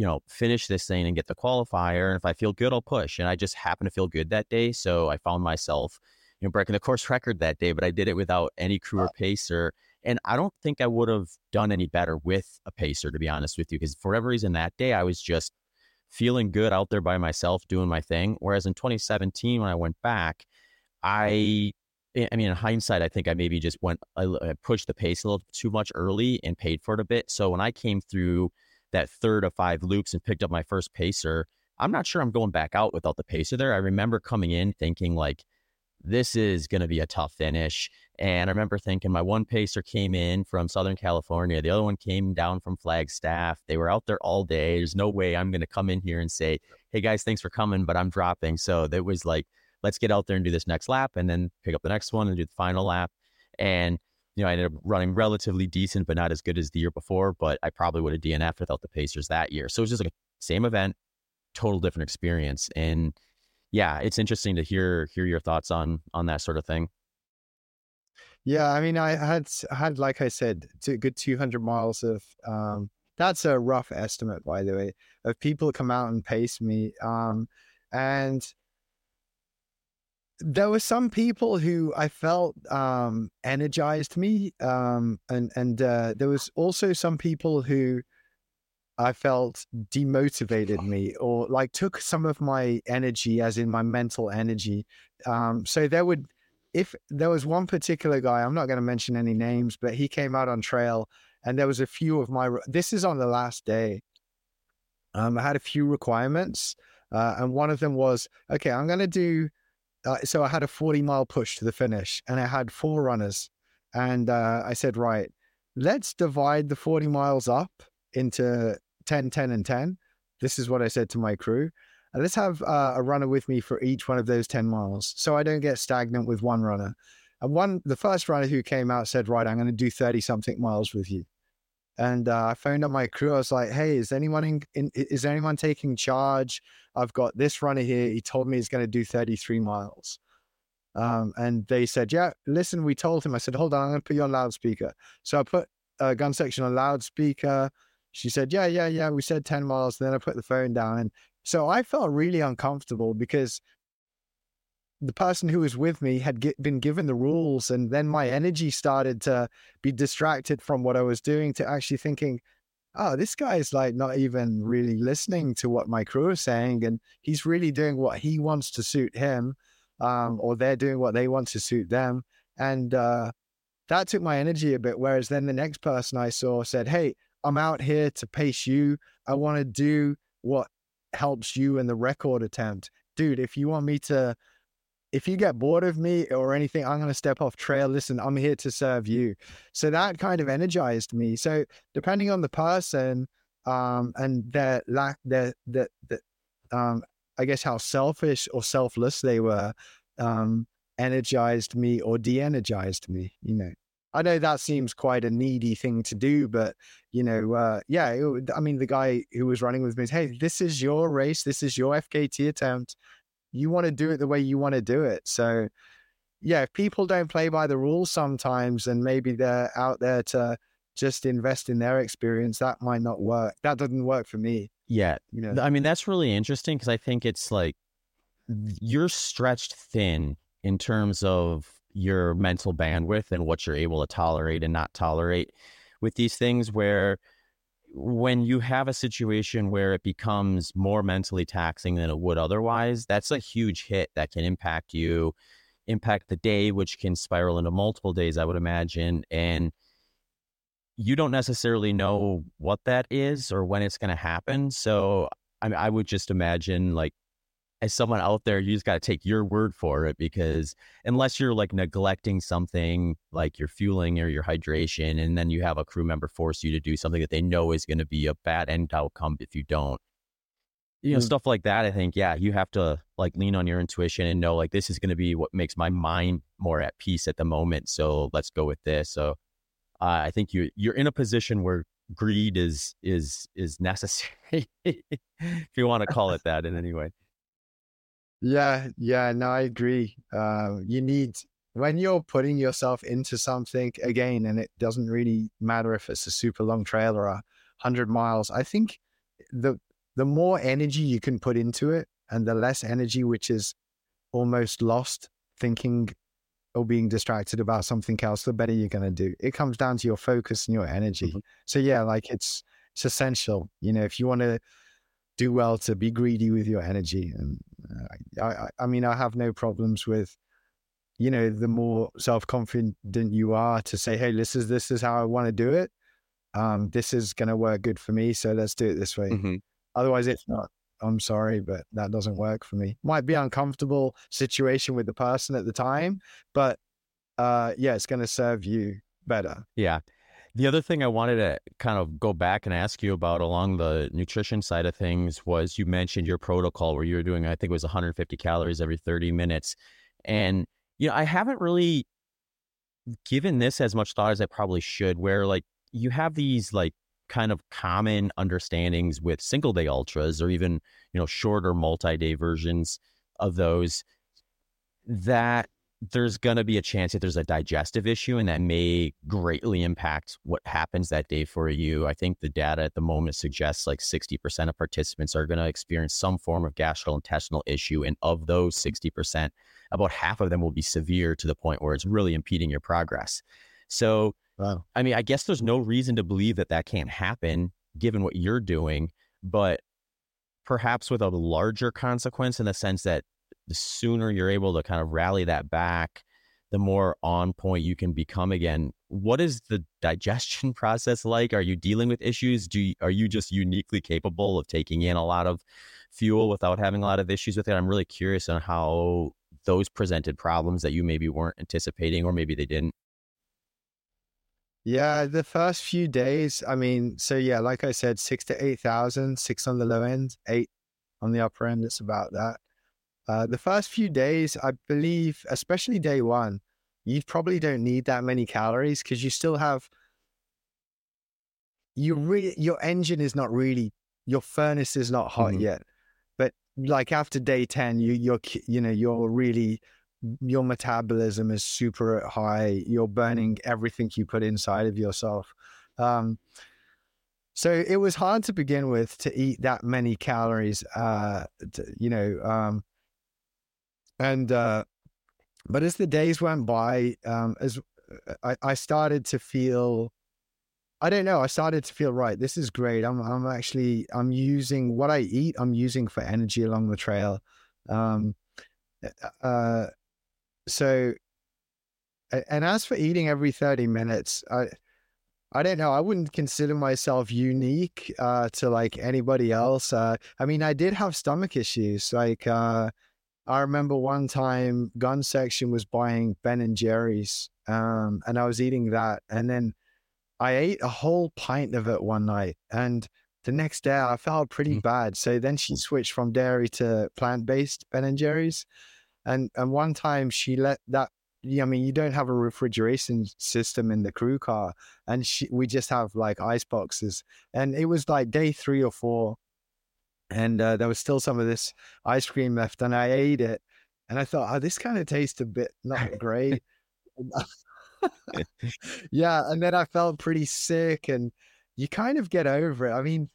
you know, finish this thing and get the qualifier. And if I feel good, I'll push. And I just happened to feel good that day. So I found myself, you know, breaking the course (laughs) record that day, but I did it without any crew or pacer. And I don't think I would have done any better with a pacer, to be honest with you, because for whatever reason that day I was just feeling good out there by myself doing my thing. Whereas in 2017, when I went back, I eh, I mean, in hindsight, I think I maybe just went, I pushed the pace a little too much early and paid for it a bit. So when I came through that third of five loops and picked up my first pacer, I'm not sure I'm going back out without the pacer there. I remember coming in thinking like, this is going to be a tough finish. And I remember thinking my one pacer came in from Southern California. The other one came down from Flagstaff. They were out there all day. There's no way I'm going to come in here and say, hey guys, thanks for coming, but I'm dropping. So it was like, let's get out there and do this next lap and then pick up the next one and do the final lap. And you know, I ended up running relatively decent, but not as good as the year before. But I probably would have DNF without the Pacers that year. So it was just like same event, total different experience. And yeah, it's interesting to hear hear your thoughts on on that sort of thing. Yeah, I mean, I had had like I said, good two hundred miles of. Um, that's a rough estimate, by the way, of people come out and pace me. Um, and there were some people who I felt um, energized me, um, and and uh, there was also some people who I felt demotivated me, (laughs) or like took some of my energy, as in my mental energy. Um, so there would, if there was one particular guy, I'm not going to mention any names, but he came out on trail, and there was a few of my. This is on the last day. Um, I had a few requirements, uh, and one of them was okay. I'm going to do uh, so I had a 40 mile push to the finish and I had four runners. And uh, I said, right, let's divide the 40 miles up into 10, 10, and 10. This is what I said to my crew. And let's have uh, a runner with me for each one of those 10 miles so I don't get stagnant with one runner. And one, the first runner who came out said, right, I'm going to do 30 something miles with you. And uh, I phoned up my crew. I was like, "Hey, is anyone in, in, is anyone taking charge? I've got this runner here. He told me he's going to do 33 miles." Um, and they said, "Yeah, listen, we told him." I said, "Hold on, I'm going to put you on loudspeaker." So I put a gun section on loudspeaker. She said, "Yeah, yeah, yeah." We said 10 miles. Then I put the phone down, and so I felt really uncomfortable because the person who was with me had get, been given the rules and then my energy started to be distracted from what i was doing to actually thinking oh this guy is like not even really listening to what my crew is saying and he's really doing what he wants to suit him um, or they're doing what they want to suit them. And uh, that took my energy a bit whereas then the next person i saw said hey i'm out here to pace you. I want to do what helps you in the record attempt. Dude if you want me to if you get bored of me or anything, I'm going to step off trail. Listen, I'm here to serve you. So that kind of energized me. So depending on the person um, and their lack, their, their, their um, I guess how selfish or selfless they were, um, energized me or de-energized me. You know, I know that seems quite a needy thing to do, but you know, uh, yeah, it, I mean, the guy who was running with me, hey, this is your race, this is your FKT attempt you want to do it the way you want to do it. So, yeah, if people don't play by the rules sometimes, and maybe they're out there to just invest in their experience, that might not work. That doesn't work for me. Yeah, you know. I mean, that's really interesting because I think it's like you're stretched thin in terms of your mental bandwidth and what you're able to tolerate and not tolerate with these things where when you have a situation where it becomes more mentally taxing than it would otherwise, that's a huge hit that can impact you impact the day, which can spiral into multiple days, I would imagine. And you don't necessarily know what that is or when it's going to happen. So I, mean, I would just imagine like as someone out there, you just got to take your word for it because unless you're like neglecting something like your fueling or your hydration, and then you have a crew member force you to do something that they know is going to be a bad end outcome if you don't, you know, mm. stuff like that. I think, yeah, you have to like lean on your intuition and know like this is going to be what makes my mind more at peace at the moment. So let's go with this. So uh, I think you you're in a position where greed is is is necessary, (laughs) if you want to call it that in any way. Yeah, yeah, no, I agree. Uh, you need when you're putting yourself into something again, and it doesn't really matter if it's a super long trail or a hundred miles. I think the the more energy you can put into it, and the less energy which is almost lost thinking or being distracted about something else, the better you're going to do. It comes down to your focus and your energy. Mm-hmm. So yeah, like it's it's essential. You know, if you want to do well to be greedy with your energy. And I, I mean, I have no problems with, you know, the more self confident you are to say, hey, this is this is how I want to do it. Um, this is going to work good for me, so let's do it this way. Mm-hmm. Otherwise, it's not. I'm sorry, but that doesn't work for me. Might be uncomfortable situation with the person at the time, but uh, yeah, it's going to serve you better. Yeah. The other thing I wanted to kind of go back and ask you about along the nutrition side of things was you mentioned your protocol where you were doing, I think it was 150 calories every 30 minutes. And, you know, I haven't really given this as much thought as I probably should, where like you have these like kind of common understandings with single day ultras or even, you know, shorter multi day versions of those that there's going to be a chance that there's a digestive issue and that may greatly impact what happens that day for you. I think the data at the moment suggests like 60% of participants are going to experience some form of gastrointestinal issue. And of those 60%, about half of them will be severe to the point where it's really impeding your progress. So, wow. I mean, I guess there's no reason to believe that that can't happen given what you're doing, but perhaps with a larger consequence in the sense that the sooner you're able to kind of rally that back, the more on point you can become again. What is the digestion (laughs) process like? Are you dealing with issues? Do you, are you just uniquely capable of taking in a lot of fuel without having a lot of issues with it? I'm really curious on how those presented problems that you maybe weren't anticipating or maybe they didn't. Yeah, the first few days, I mean, so yeah, like I said, six to 8,000, six on the low end, eight on the upper end. It's about that. Uh, the first few days, I believe, especially day one, you probably don't need that many calories because you still have you really your engine is not really your furnace is not hot mm-hmm. yet. But like after day ten, you you're you know you're really your metabolism is super high. You're burning everything you put inside of yourself. Um, so it was hard to begin with to eat that many calories. Uh, to, you know, um, and uh, but as the days went by, um, as uh, I, I started to feel, I don't know, I started to feel right. This is great. I'm I'm actually I'm using what I eat. I'm using for energy along the trail. Um, uh, so, and as for eating every thirty minutes, I. I don't know. I wouldn't consider myself unique uh, to like anybody else. Uh, I mean, I did have stomach issues. Like, uh, I remember one time gun section was buying Ben and Jerry's, um, and I was eating that, and then I ate a whole pint of it one night, and the next day I felt pretty mm. bad. So then she switched from dairy to plant based Ben and Jerry's, and and one time she let that. I mean, you don't have a refrigeration system in the crew car, and she, we just have like ice boxes. And it was like day three or four, and uh, there was still some of this ice cream left, and I ate it, and I thought, oh, this kind of tastes a bit not (laughs) great. (laughs) yeah, and then I felt pretty sick, and you kind of get over it. I mean,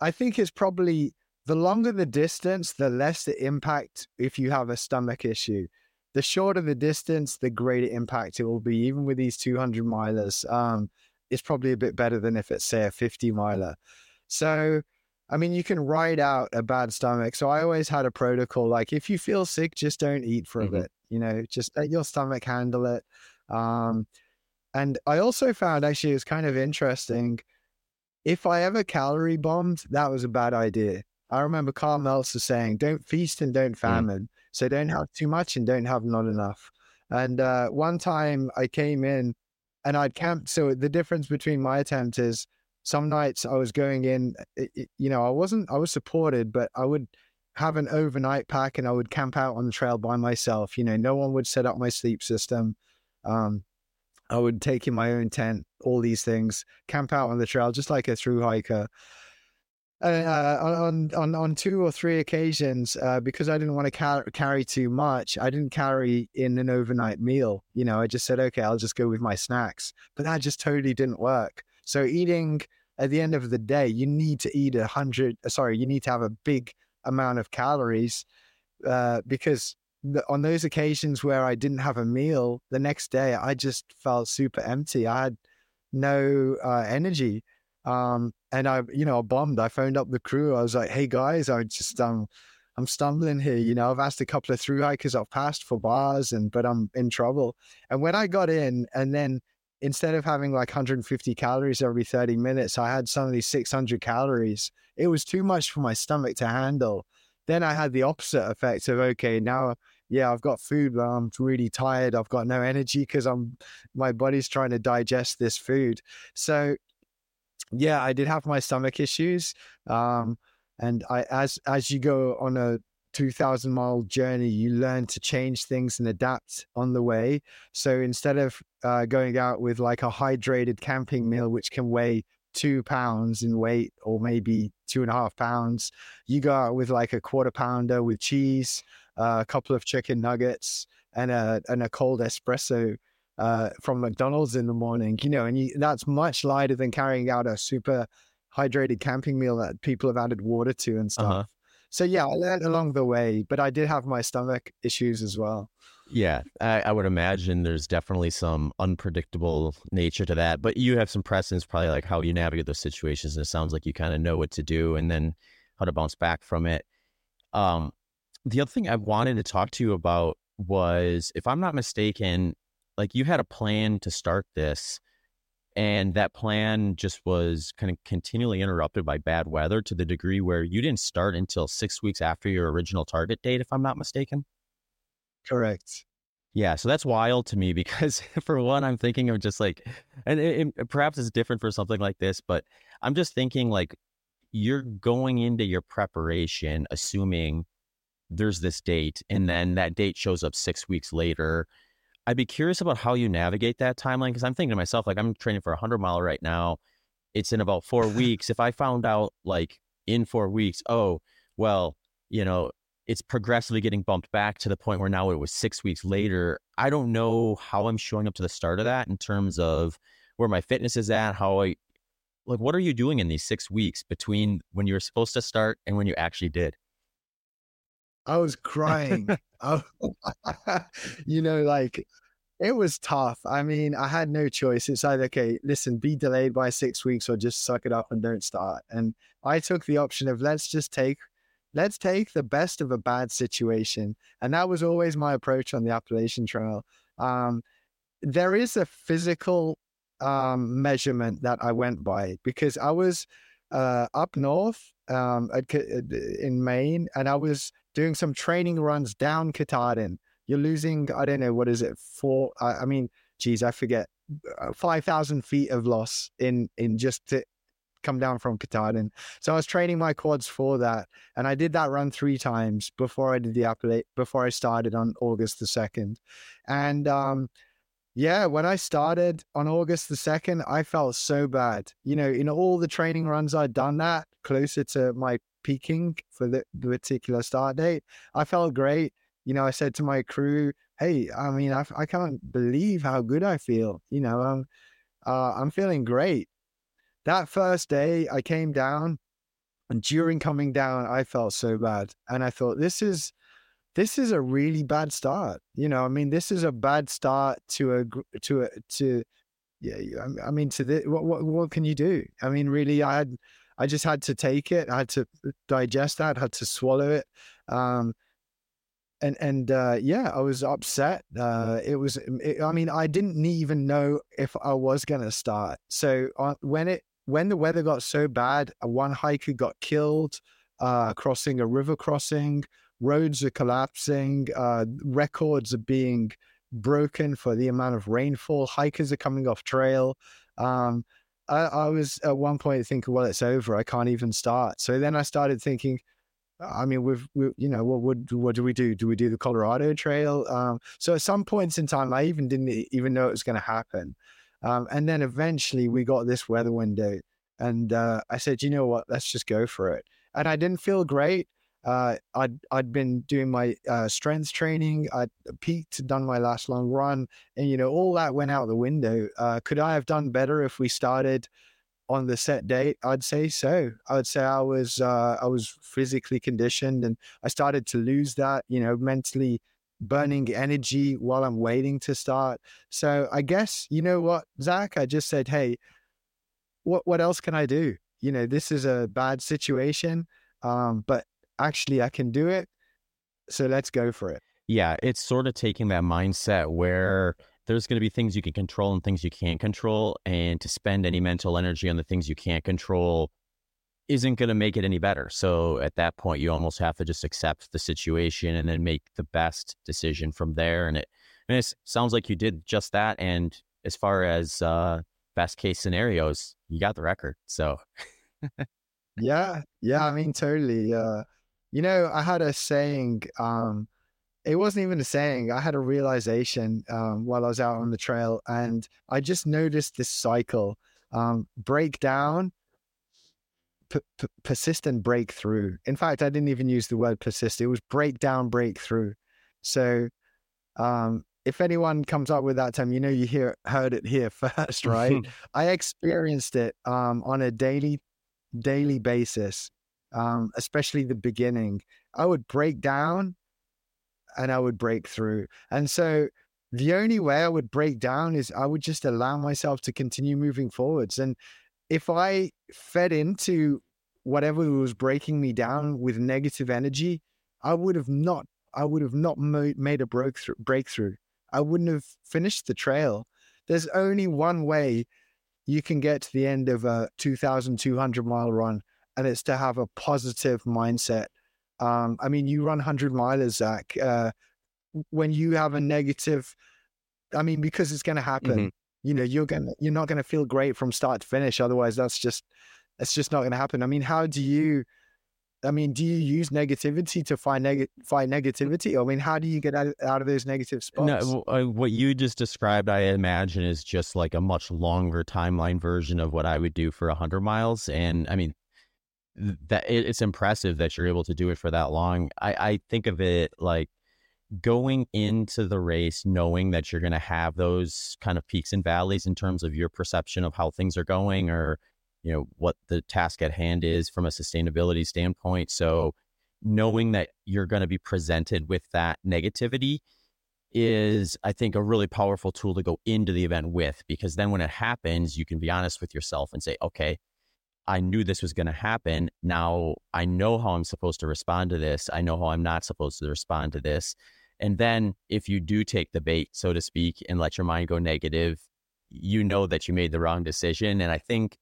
I think it's probably the longer the distance, the less the impact if you have a stomach issue. The shorter the distance, the greater impact it will be. Even with these 200 milers, um, it's probably a bit better than if it's, say, a 50 miler. So, I mean, you can ride out a bad stomach. So I always had a protocol like if you feel sick, just don't eat for a mm-hmm. bit. You know, just let your stomach handle it. Um, and I also found actually it was kind of interesting. If I ever calorie bombed, that was a bad idea. I remember Karl Meltzer saying, "Don't feast and don't mm. famine." Mm. So don't have too much and don't have not enough. And uh, one time I came in and I'd camped. So the difference between my attempt is some nights I was going in, it, it, you know, I wasn't, I was supported, but I would have an overnight pack and I would camp out on the trail by myself. You know, no one would set up my sleep system. Um, I would take in my own tent, all these things, camp out on the trail, just like a through hiker. Uh, on on on two or three occasions, uh, because I didn't want to car- carry too much, I didn't carry in an overnight meal. You know, I just said, okay, I'll just go with my snacks. But that just totally didn't work. So eating at the end of the day, you need to eat a hundred. Uh, sorry, you need to have a big amount of calories uh, because the, on those occasions where I didn't have a meal, the next day I just felt super empty. I had no uh, energy. Um, and I, you know, I bombed. I phoned up the crew. I was like, "Hey guys, I just um, I'm stumbling here. You know, I've asked a couple of through hikers I've passed for bars, and but I'm in trouble." And when I got in, and then instead of having like 150 calories every 30 minutes, I had suddenly 600 calories. It was too much for my stomach to handle. Then I had the opposite effect of okay, now yeah, I've got food, but I'm really tired. I've got no energy because I'm my body's trying to digest this food. So yeah, I did have my stomach issues. Um, and I, as as you go on a 2000 mile journey, you learn to change things and adapt on the way. So instead of uh, going out with like a hydrated camping meal, which can weigh two pounds in weight or maybe two and a half pounds, you go out with like a quarter pounder with cheese, uh, a couple of chicken nuggets, and a and a cold espresso uh, from McDonald's in the morning, you know, and you, that's much lighter than carrying out a super hydrated camping meal that people have added water to and stuff. Uh-huh. So yeah, I learned along the way, but I did have my stomach issues as well. Yeah, I, I, would imagine there's definitely some unpredictable nature to that. But you have some precedents, probably like how you navigate those situations, and it sounds like you kind of know what to do and then how to bounce back from it. Um, the other thing I wanted to talk to you about was, if I'm not mistaken, like you had a plan to start this and that plan just was kind of continually interrupted by bad weather to the degree where you didn't start until six weeks after your original target date if i'm not mistaken correct yeah so that's wild to me because (laughs) for one i'm thinking of just like and eh, it, it, eh, perhaps it's different for something like this but i'm just thinking like you're going into your preparation assuming there's this date and then that date shows up six weeks later I'd be curious about how you navigate that timeline because I'm thinking to myself, like, I'm training for a 100 mile right now. It's in about four (laughs) weeks. If I found out, like, in four weeks, oh, well, you know, it's progressively getting bumped back to the point where now it was six weeks later. I don't know how I'm showing up to the start of that in terms of where my fitness is at, how I, like, what are you doing in these six weeks between when you were supposed to start and when you actually did? I was (laughs) crying. oh, (laughs) you know, like it was tough. I mean, I had no choice. It's either, okay, listen, be delayed by six weeks or just suck it up and don't start. And I took the option of let's just take, let's take the best of a bad situation. And that was always my approach on the Appalachian Trail. Um, there is a physical um, measurement that I went by because I was uh, up north um, in Maine and I was doing some training runs down Katahdin. You're losing, I don't know, what is it, four? I, I mean, geez, I forget, uh, 5,000 feet of loss in, in just to come down from Katahdin. So I was training my quads for that. And I did that run three times before I did the appellate, before I started on August the 2nd. And, um, yeah, when I started on August the 2nd, I felt so bad. You know, in all the training runs I'd done that closer to my peaking for the, the particular start date, I felt great. You know, I said to my crew, "Hey, I mean, I, I can't believe how good I feel. You know, I'm uh, I'm feeling great." That first day, I came down, and during coming down, I felt so bad, and I thought, "This is." This is a really bad start. You know, I mean, this is a bad start to a to a to yeah. I mean, to the what what what can you do? I mean, really, I had I just had to take it. I had to digest that, had to swallow it. Um, and and uh, yeah, I was upset. Uh, it was, it, I mean, I didn't even know if I was gonna start. So uh, when it when the weather got so bad, one hiker got killed uh, crossing a river crossing. Roads are collapsing. Uh, records are being broken for the amount of rainfall. Hikers are coming off trail. Um, I, I was at one point thinking, well, it's over. I can't even start. So then I started thinking, I mean, we've, we, you know, what would, what do we do? Do we do the Colorado Trail? Um, so at some points in time, I even didn't even know it was going to happen. Um, and then eventually we got this weather window, and uh, I said, you know what? Let's just go for it. And I didn't feel great. Uh, I'd I'd been doing my uh, strength training. I'd peaked, done my last long run, and you know all that went out the window. Uh, could I have done better if we started on the set date, I'd say so. I would say I was uh, I was physically conditioned, and I started to lose that. You know, mentally burning energy while I'm waiting to start. So I guess you know what, Zach. I just said, hey, what what else can I do? You know, this is a bad situation, um, but actually I can do it. So let's go for it. Yeah, it's sort of taking that mindset where there's going to be things you can control and things you can't control. And to spend any mental energy on the things you can't control isn't going to make it any better. So at that point, you almost have to just accept the situation and then make the best decision from there. And it, and it sounds like you did just that. And as far as uh, best case scenarios, you got the record. So, yeah, yeah, I mean, totally. Uh, you know, I had a saying, um, it wasn't even a saying. I had a realization um, while I was out on the trail, and I just noticed this cycle um, breakdown, p- p- persistent breakthrough. In fact, I didn't even use the word persist. It was breakdown, breakthrough. So, um, if anyone comes up with that term, you know, you hear heard it here (laughs) first, right? (laughs) I experienced it um, on a daily daily basis, um, especially the beginning. I would break down and I would break through. And so the only way I would break down is I would just allow myself to continue moving forwards. And if I fed into whatever was breaking me down with negative energy, I would have not, I would have not made a breakthrough. Breakthrough. I wouldn't have finished the trail. There's only one way you can get to the end of a 2,200 mile run, and it's to have a positive mindset um, I mean, you run 100 milers, Zach. Uh, when you have a negative, I mean, because it's going to happen. Mm-hmm. You know, you're gonna you're not going to feel great from start to finish. Otherwise, that's just that's just not going to happen. I mean, how do you? I mean, do you use negativity to find neg- find negativity? I mean, how do you get out of, out of those negative spots? No, uh, what you just described, I imagine, is just like a much longer timeline version of what I would do for hundred miles. And I mean, that it's impressive that you're able to do it for that long. I, I think of it like going into the race knowing that you're going to have those kind of peaks and valleys in terms of your perception of how things are going or you know what the task at hand is from a sustainability standpoint so knowing that you're going to be presented with that negativity is i think a really powerful tool to go into the event with because then when it happens you can be honest with yourself and say okay I knew this was going to happen. Now I know how I'm supposed to respond to this. I know how I'm not supposed to respond to this. And then if you do take the bait, so to speak, and let your mind go negative, you know that you made the wrong decision. And I think,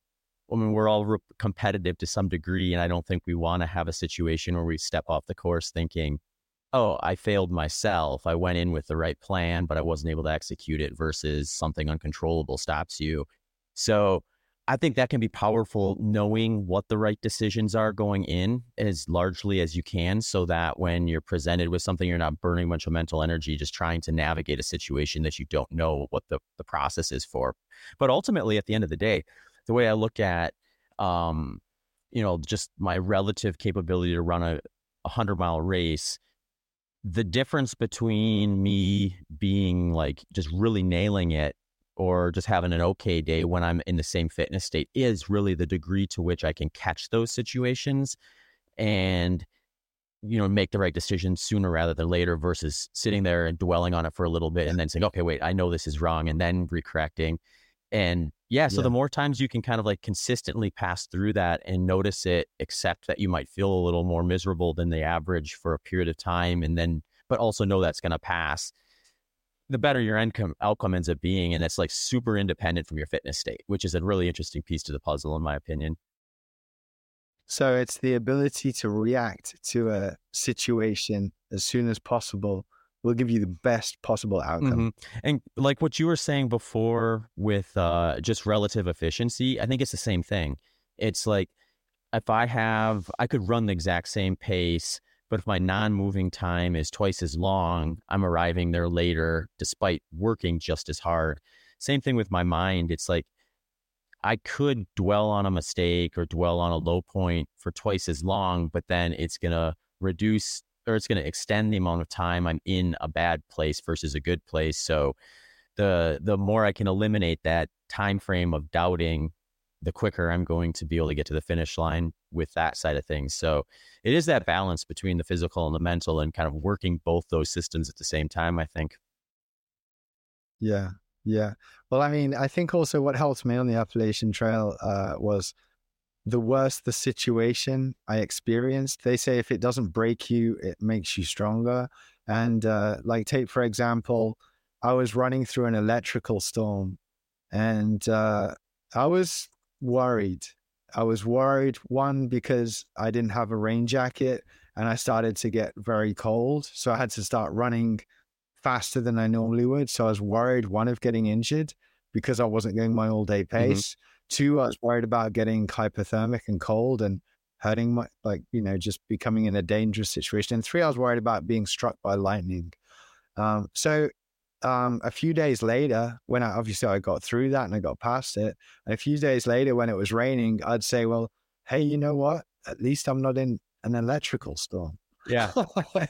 I mean, we're all re- competitive to some degree. And I don't think we want to have a situation where we step off the course thinking, oh, I failed myself. I went in with the right plan, but I wasn't able to execute it versus something uncontrollable stops you. So, I think that can be powerful knowing what the right decisions are going in as largely as you can so that when you're presented with something, you're not burning a bunch of mental energy just trying to navigate a situation that you don't know what the, the process is for. But ultimately, at the end of the day, the way I look at, um, you know, just my relative capability to run a, a 100 mile race, the difference between me being like just really nailing it or just having an okay day when I'm in the same fitness state is really the degree to which I can catch those situations and you know make the right decision sooner rather than later versus sitting there and dwelling on it for a little bit and then saying okay wait I know this is wrong and then recorrecting and yeah so yeah. the more times you can kind of like consistently pass through that and notice it accept that you might feel a little more miserable than the average for a period of time and then but also know that's going to pass, the better your outcome, outcome ends up being. And it's like super independent from your fitness state, which is a really interesting piece to the puzzle, in my opinion. So it's the ability to react to a situation as soon as possible will give you the best possible outcome. Mm-hmm. And like what you were saying before with uh, just relative efficiency, I think it's the same thing. It's like if I have, I could run the exact same pace, but if my non moving time is twice as long, I'm arriving there later despite working just as hard. Same thing with my mind. It's like I could dwell on a mistake or dwell on a low point for twice as long, but then it's going to reduce or it's going to extend the amount of time I'm in a bad place versus a good place. So the the more I can eliminate that time frame of doubting, the quicker I'm going to be able to get to the finish line with that side of things. So it is that balance between the physical and the mental and kind of working both those systems at the same time, I think. Yeah. Yeah. Well, I mean, I think also what helped me on the Appalachian Trail uh, was the worse the situation I experienced, they say if it doesn't break you, it makes you stronger. And uh, like, take for example, I was running through an electrical storm and uh, I was worried. I was worried, one, because I didn't have a rain jacket and I started to get very cold. So I had to start running faster than I normally would. So I was worried, one, of getting injured because I wasn't going my all day mm-hmm. pace. Mm-hmm. Two, I was worried about getting hypothermic and cold and hurting my, like, you know, just becoming in a dangerous situation. And three, I was worried about being struck by lightning. Um, so um, a few days later, when I obviously I got through that and I got past it, and a few days later when it was raining, I'd say, well, hey, you know what? At least I'm not in an electrical storm. Yeah. (laughs)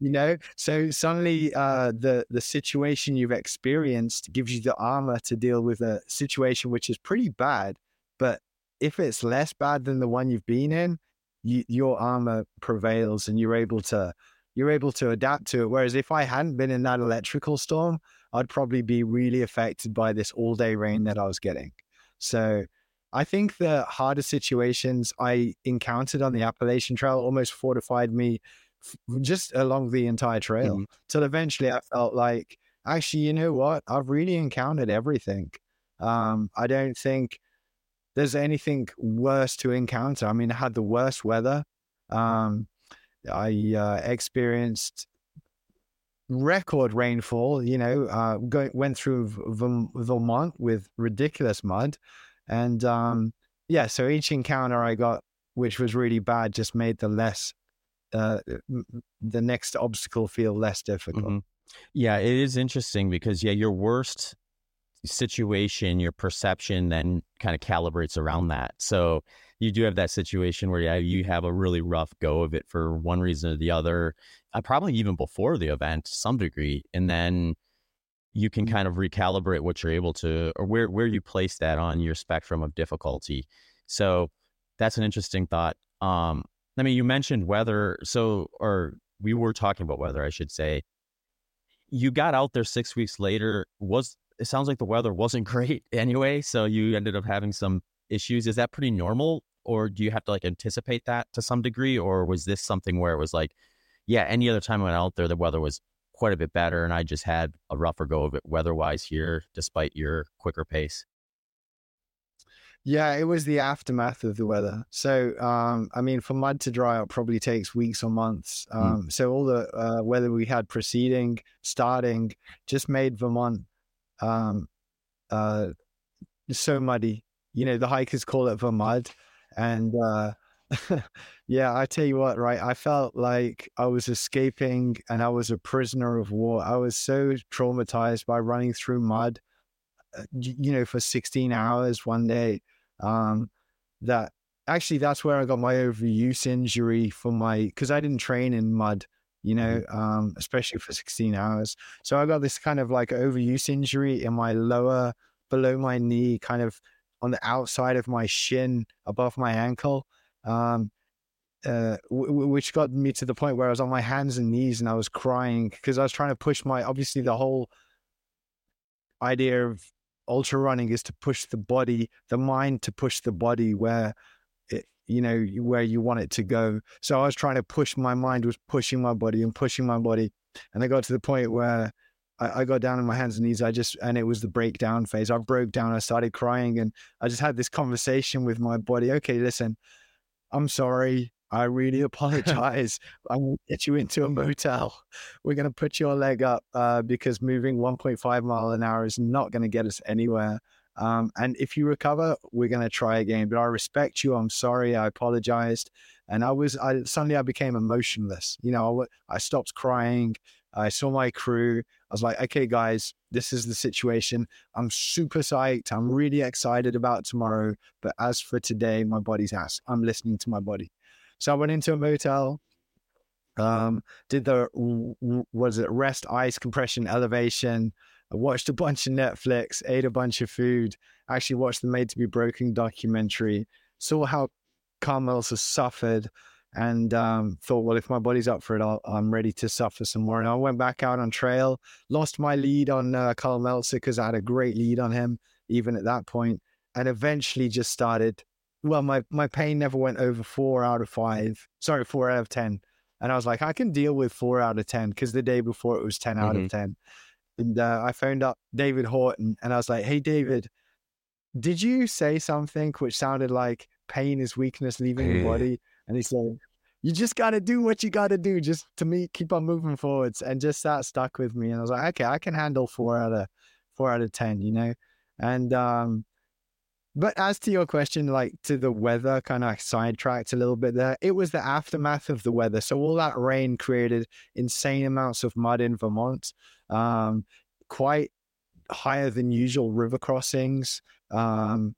you know so suddenly uh, the the situation you've experienced gives you the armor to deal with a situation which is pretty bad but if it's less bad than the one you've been in you, your armor prevails and you're able to you're able to adapt to it whereas if i hadn't been in that electrical storm i'd probably be really affected by this all day rain that i was getting so I think the harder situations I encountered on the Appalachian Trail almost fortified me just along the entire trail mm-hmm. till eventually I felt like, actually, you know what? I've really encountered everything. Um, I don't think there's anything worse to encounter. I mean, I had the worst weather. Um, I uh, experienced record rainfall. You know, uh, going went through Vermont with ridiculous mud, and um, yeah. So each encounter I got, which was really bad, just made the less uh, the next obstacle feel less difficult. Mm-hmm. Yeah, it is interesting because yeah, your worst situation, your perception then kind of calibrates around that. So you do have that situation where yeah, you have a really rough go of it for one reason or the other, uh, probably even before the event to some degree, and then you can mm-hmm. kind of recalibrate what you're able to or where where you place that on your spectrum of difficulty. So that's an interesting thought. Um, I mean, you mentioned weather. So, or we were talking about weather, I should say. You got out there six weeks later. Was it sounds like the weather wasn't (laughs) great anyway. So you ended up having some issues. Is that pretty normal? Or do you have to like anticipate that to some degree? Or was this something where it was like, yeah, any other time I went out there, the weather was quite a bit better and I just had a rougher go of it weather wise here, despite your quicker pace? Yeah, it was the aftermath of the weather. So, um, I mean, for mud to dry out probably takes weeks or months. Hmm. Um, mm. So, all the uh, weather we had preceding, starting, just made Vermont um, uh, so muddy. You know, the hikers call it Vermud. And uh, (laughs) yeah, I tell you what, right? I felt like I was escaping and I was a prisoner of war. I was so traumatized by running through mud uh, you know, for 16 hours one day. Um, that actually, that's where I got my overuse injury for my, because I didn't train in mud, you know, mm-hmm. um, especially for 16 hours. So I got this kind of like overuse injury in my lower, below my knee, kind of on the outside of my shin, above my ankle. Um, uh, w- which got me to the point where I was on my hands and knees and I was crying because I was trying to push my obviously the whole idea of ultra running is to push the body, the mind to push the body where you know, where you want it to go. So I was trying to push my mind was pushing my body and pushing my body. and I got to the point where I, I, got down on my hands and knees. I just, and it was the breakdown phase. I broke down. I started crying and I just had this conversation with my body. Okay, listen, I'm sorry. I really (laughs) apologize. I'm going get you into a motel. We're going to put your leg up uh, because moving 1.5 mile an hour is not going to get us anywhere. Um, and if you recover, we're going to try again. But I respect you. I'm sorry. I apologized. And I was, I suddenly I became emotionless. You know, I, I stopped crying. I saw my crew. I was like, okay, guys, this is the situation. I'm super psyched. I'm really excited about tomorrow. But as for today, my body's ass. I'm listening to my body. So I went into a motel, um, did the, was it rest, ice, compression, elevation. I watched a bunch of Netflix, ate a bunch of food, actually watched the Made to Be Broken documentary, saw how Karl has suffered and um, thought, well, if my body's up for it, i am ready to suffer some more. And I went back out on trail, lost my lead on uh, Karl Meltzer because I had a great lead on him even at that point, and eventually just started. Well, my my pain never went over four out of five. Sorry, four out of ten. And I was like, I can deal with four out of ten because the day before it was 10 mm-hmm. out of mm-hmm. ten. And uh, I phoned up David Horton and I was like, Hey, David, did you say something which sounded like pain is weakness leaving the body? And he said, you just got to do what you got to do just to me keep on moving forwards. And just that stuck with me. And i was like okay i can handle four out of four out of ten you know? And um but as to your question like to the weather kind of sidetracked a little bit there. It was the aftermath of the weather. So all that rain created insane amounts of mud in vermont um quite higher than usual river crossings um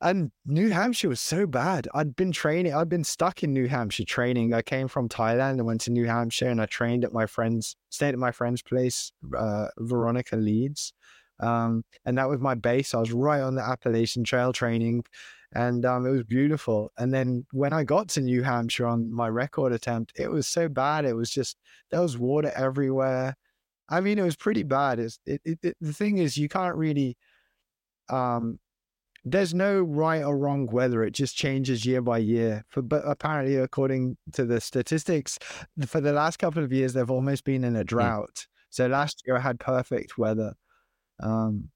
and New Hampshire was so bad. I'd been training, I'd been stuck in New Hampshire training. I came from Thailand and went to New Hampshire and I trained at my friend's, stayed at my friend's place, uh, Veronica Leeds. Um, and that was my base. I was right on the Appalachian Trail training and um, it was beautiful. And then when I got to New Hampshire on my record attempt, it was so bad. It was just, there was water everywhere. I mean, it was pretty bad. It's, it, it, it, the thing is, you can't really, um, there's no right or wrong weather. It just changes year by year. For, but apparently, according to the statistics, for the last couple of years, they've almost been in a hmm. drought. Mm. So last year I had perfect weather. Um,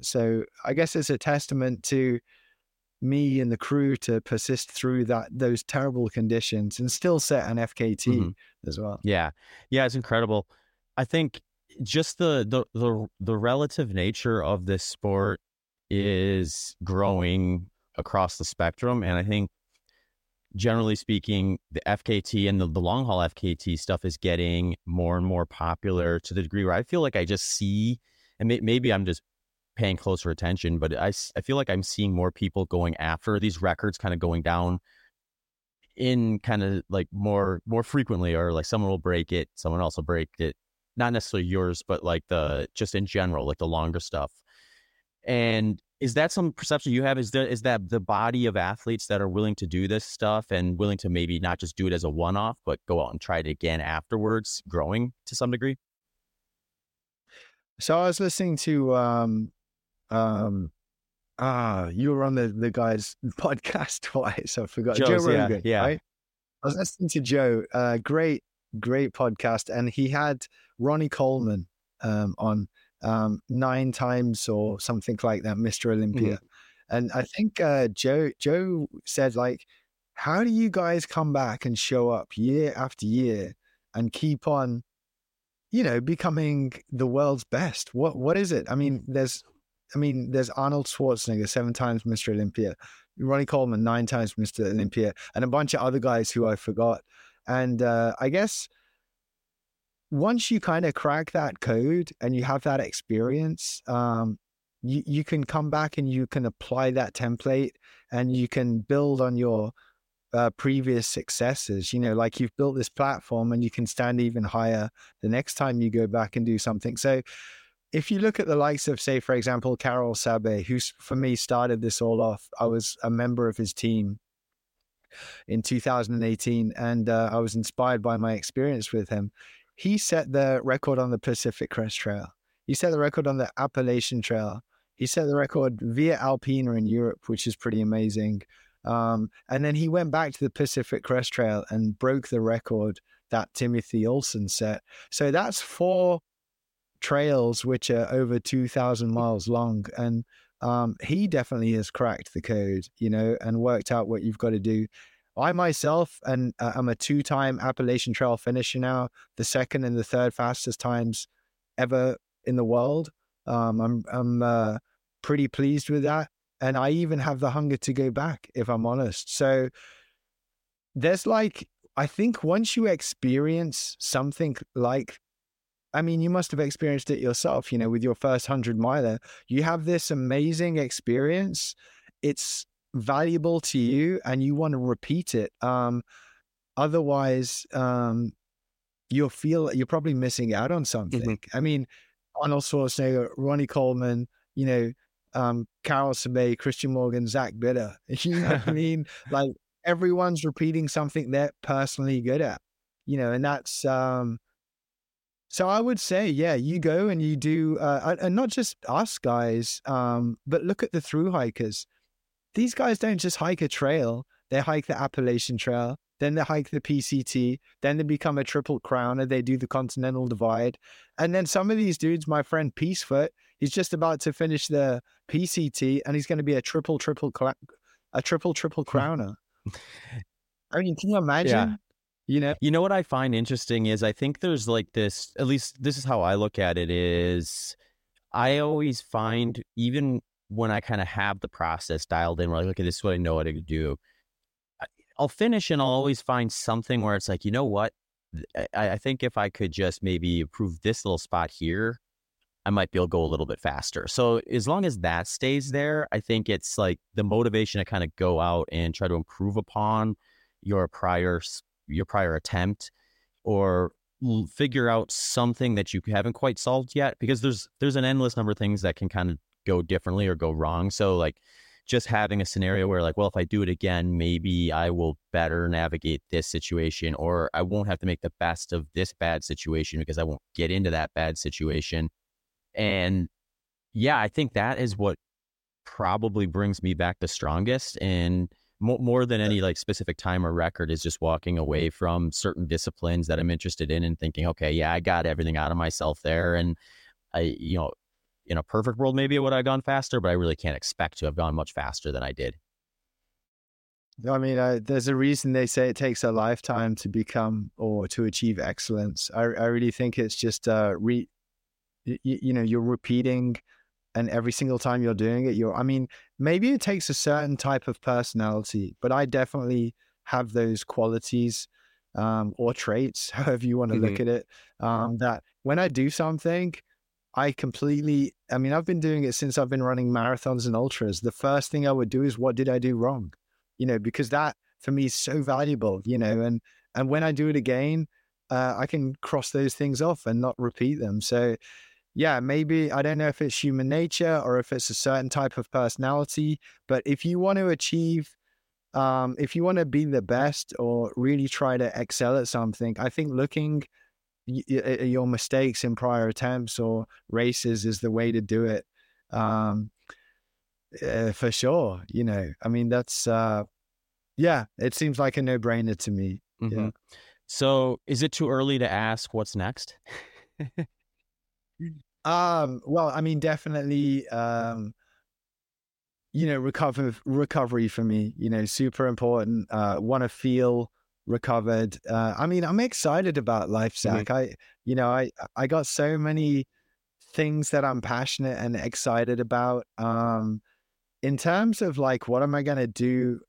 so I guess it's a testament to me and the crew to persist through that those terrible conditions and still set an FKT mm-hmm. as well. Yeah, yeah, it's incredible. I think just the the the, the relative nature of this sport is growing across the spectrum. And I think generally speaking, the FKT and the, the long haul FKT stuff is getting more and more popular to the degree where I feel like I just see, and may, maybe I'm just paying closer attention, but I, I feel like I'm seeing more people going after these records, kind of going down in kind of like more more frequently, or like someone will break it, someone else will break it. Not necessarily yours, but like the just in general, like the longer stuff. And is that some perception you have? Is there is that the body of athletes that are willing to do this stuff and willing to maybe not just do it as a one off, but go out and try it again afterwards, growing to some degree? So I was listening to um um ah you were on the the guy's (laughs) podcast twice. I forgot Joe's, Joe Rogan. Yeah, yeah. Right? I was listening to Joe. Uh, great, great podcast, and he had Ronnie Coleman um, on um, nine times or something like that, Mr. Olympia. Mm-hmm. And I think uh, Joe Joe said like, how do you guys come back and show up year after year and keep on, you know, becoming the world's best? What what is it? I mean, there's I mean, there's Arnold Schwarzenegger, seven times Mr. Olympia, Ronnie Coleman, nine times Mr. Olympia, and a bunch of other guys who I forgot. And uh, I guess once you kind of crack that code and you have that experience, um, you, you can come back and you can apply that template and you can build on your uh, previous successes. You know, like you've built this platform and you can stand even higher the next time you go back and do something. So, if you look at the likes of, say, for example, Karel Sabbe, who for me started this all off, I was a member of his team in 2018 and uh, I was inspired by my experience with him he set the record on the Pacific Crest Trail. He set the record on the Appalachian Trail. He set the record via Alpina in Europe, which is pretty amazing. Um, and then he went back to the Pacific Crest Trail and broke the record that Timothy Olson set. So that's four trails which are over 2,000 miles long. And um, he definitely has cracked the code, you know, and worked out what you've got to do. I myself, and uh, I'm a two time Appalachian Trail finisher now, the second and the third fastest times ever in the world. Um, I'm, I'm uh, pretty pleased with that. And I even have the hunger to go back, if I'm honest. So there's like, I think once you experience something like, I mean, you must have experienced it yourself, you know, with your first 100 miler, you have this amazing experience. It's valuable to you and you want to repeat it. Um, otherwise, um, you'll feel you're probably missing out on something. Mm-hmm. I mean, Arnold Schwarzenegger, Ronnie Coleman, you know, um, Karel Sabbe, Kristian Morgan, Zach Bitter. (laughs) You know what I (laughs) mean? Like everyone's repeating something they're personally good at, you know, and that's, um, so I would say, yeah, you go and you do, uh, and not just us guys, um, but look at the through hikers. These guys don't just hike a trail; they hike the Appalachian Trail, then they hike the PCT, then they become a triple crowner. They do the Continental Divide, and then some of these dudes, my friend Peacefoot, he's just about to finish the PCT, and he's going to be a triple triple a triple triple (laughs) crowner. I mean, can you imagine? Yeah. You know, you know what I find interesting is I think there's like this. At least this is how I look at it. Is I always find even when I kind of have the process dialed in, where like, okay, this is what I know what to do. I'll finish and I'll always find something where it's like, you know what? I, I think if I could just maybe improve this little spot here, I might be able to go a little bit faster. So as long as that stays there, I think it's like the motivation to kind of go out and try to improve upon your prior your prior attempt or figure out something that you haven't quite solved yet because there's there's an endless number of things that can kind of go differently or go wrong. So like just having a scenario where like well if i do it again maybe i will better navigate this situation or i won't have to make the best of this bad situation because i won't get into that bad situation. And yeah i think that is what probably brings me back the strongest and more, more than any like specific time or record is just walking away from certain disciplines that i'm interested in and thinking okay yeah i got everything out of myself there. And i you know in a perfect world, maybe it would have gone faster, but I really can't expect to have gone much faster than I did. I mean, uh, there's a reason they say it takes a lifetime to become or to achieve excellence. I, I really think it's just uh, re, you, you know, you're repeating, and every single time you're doing it, you're. I mean, maybe it takes a certain type of personality, but I definitely have those qualities um, or traits, (laughs) however you want to mm-hmm. look at it. Um, that when I do something, I completely, I mean, I've been doing it since I've been running marathons and ultras. The first thing I would do is, what did I do wrong? You know, because that for me is so valuable, you know, and, and when I do it again, uh, I can cross those things off and not repeat them. So, yeah, maybe I don't know if it's human nature or if it's a certain type of personality, but if you want to achieve, um, if you want to be the best or really try to excel at something, I think looking your mistakes in prior attempts or races is the way to do it. Um, uh, for sure, you know. I mean, that's uh, yeah. It seems like a no brainer to me. Mm-hmm. Yeah. So, is it too early to ask what's next? (laughs) um. Well, I mean, definitely. Um, you know, recover recovery for me. You know, super important. Uh, want to feel recovered. Uh, I mean, I'm excited about life, mm-hmm. Zach. Mm-hmm. I, you know, I I got so many things that I'm passionate and excited about. Um, in terms of like, what am I going to do?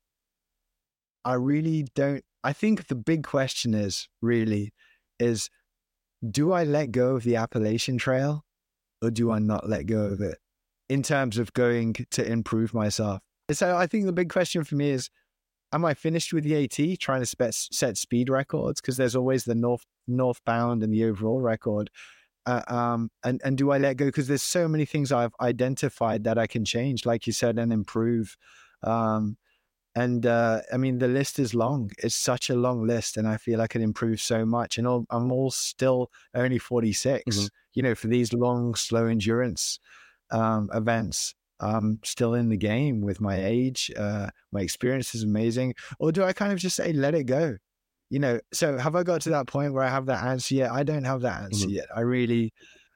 I really don't. I think the big question is really is, do I let go of the Appalachian Trail, or do I not let go of it? In terms of going to improve myself. So I think the big question for me is am I finished with the AT trying to spe- set speed records? Because there's always the north northbound and the overall record. Uh, um, and and do I let go? Because there's so many things I've identified that I can change, like you said, and improve. Um, and uh, I mean, the list is long. It's such a long list, and I feel I can improve so much. And all, I'm all still only 46. Mm-hmm. You know, for these long, slow endurance um, events. I'm still in the game with my age. Uh, my experience is amazing. Or do I kind of just say, let it go? you know, so have I got to that point where I have that answer yet? I don't have that answer mm-hmm. yet. I really,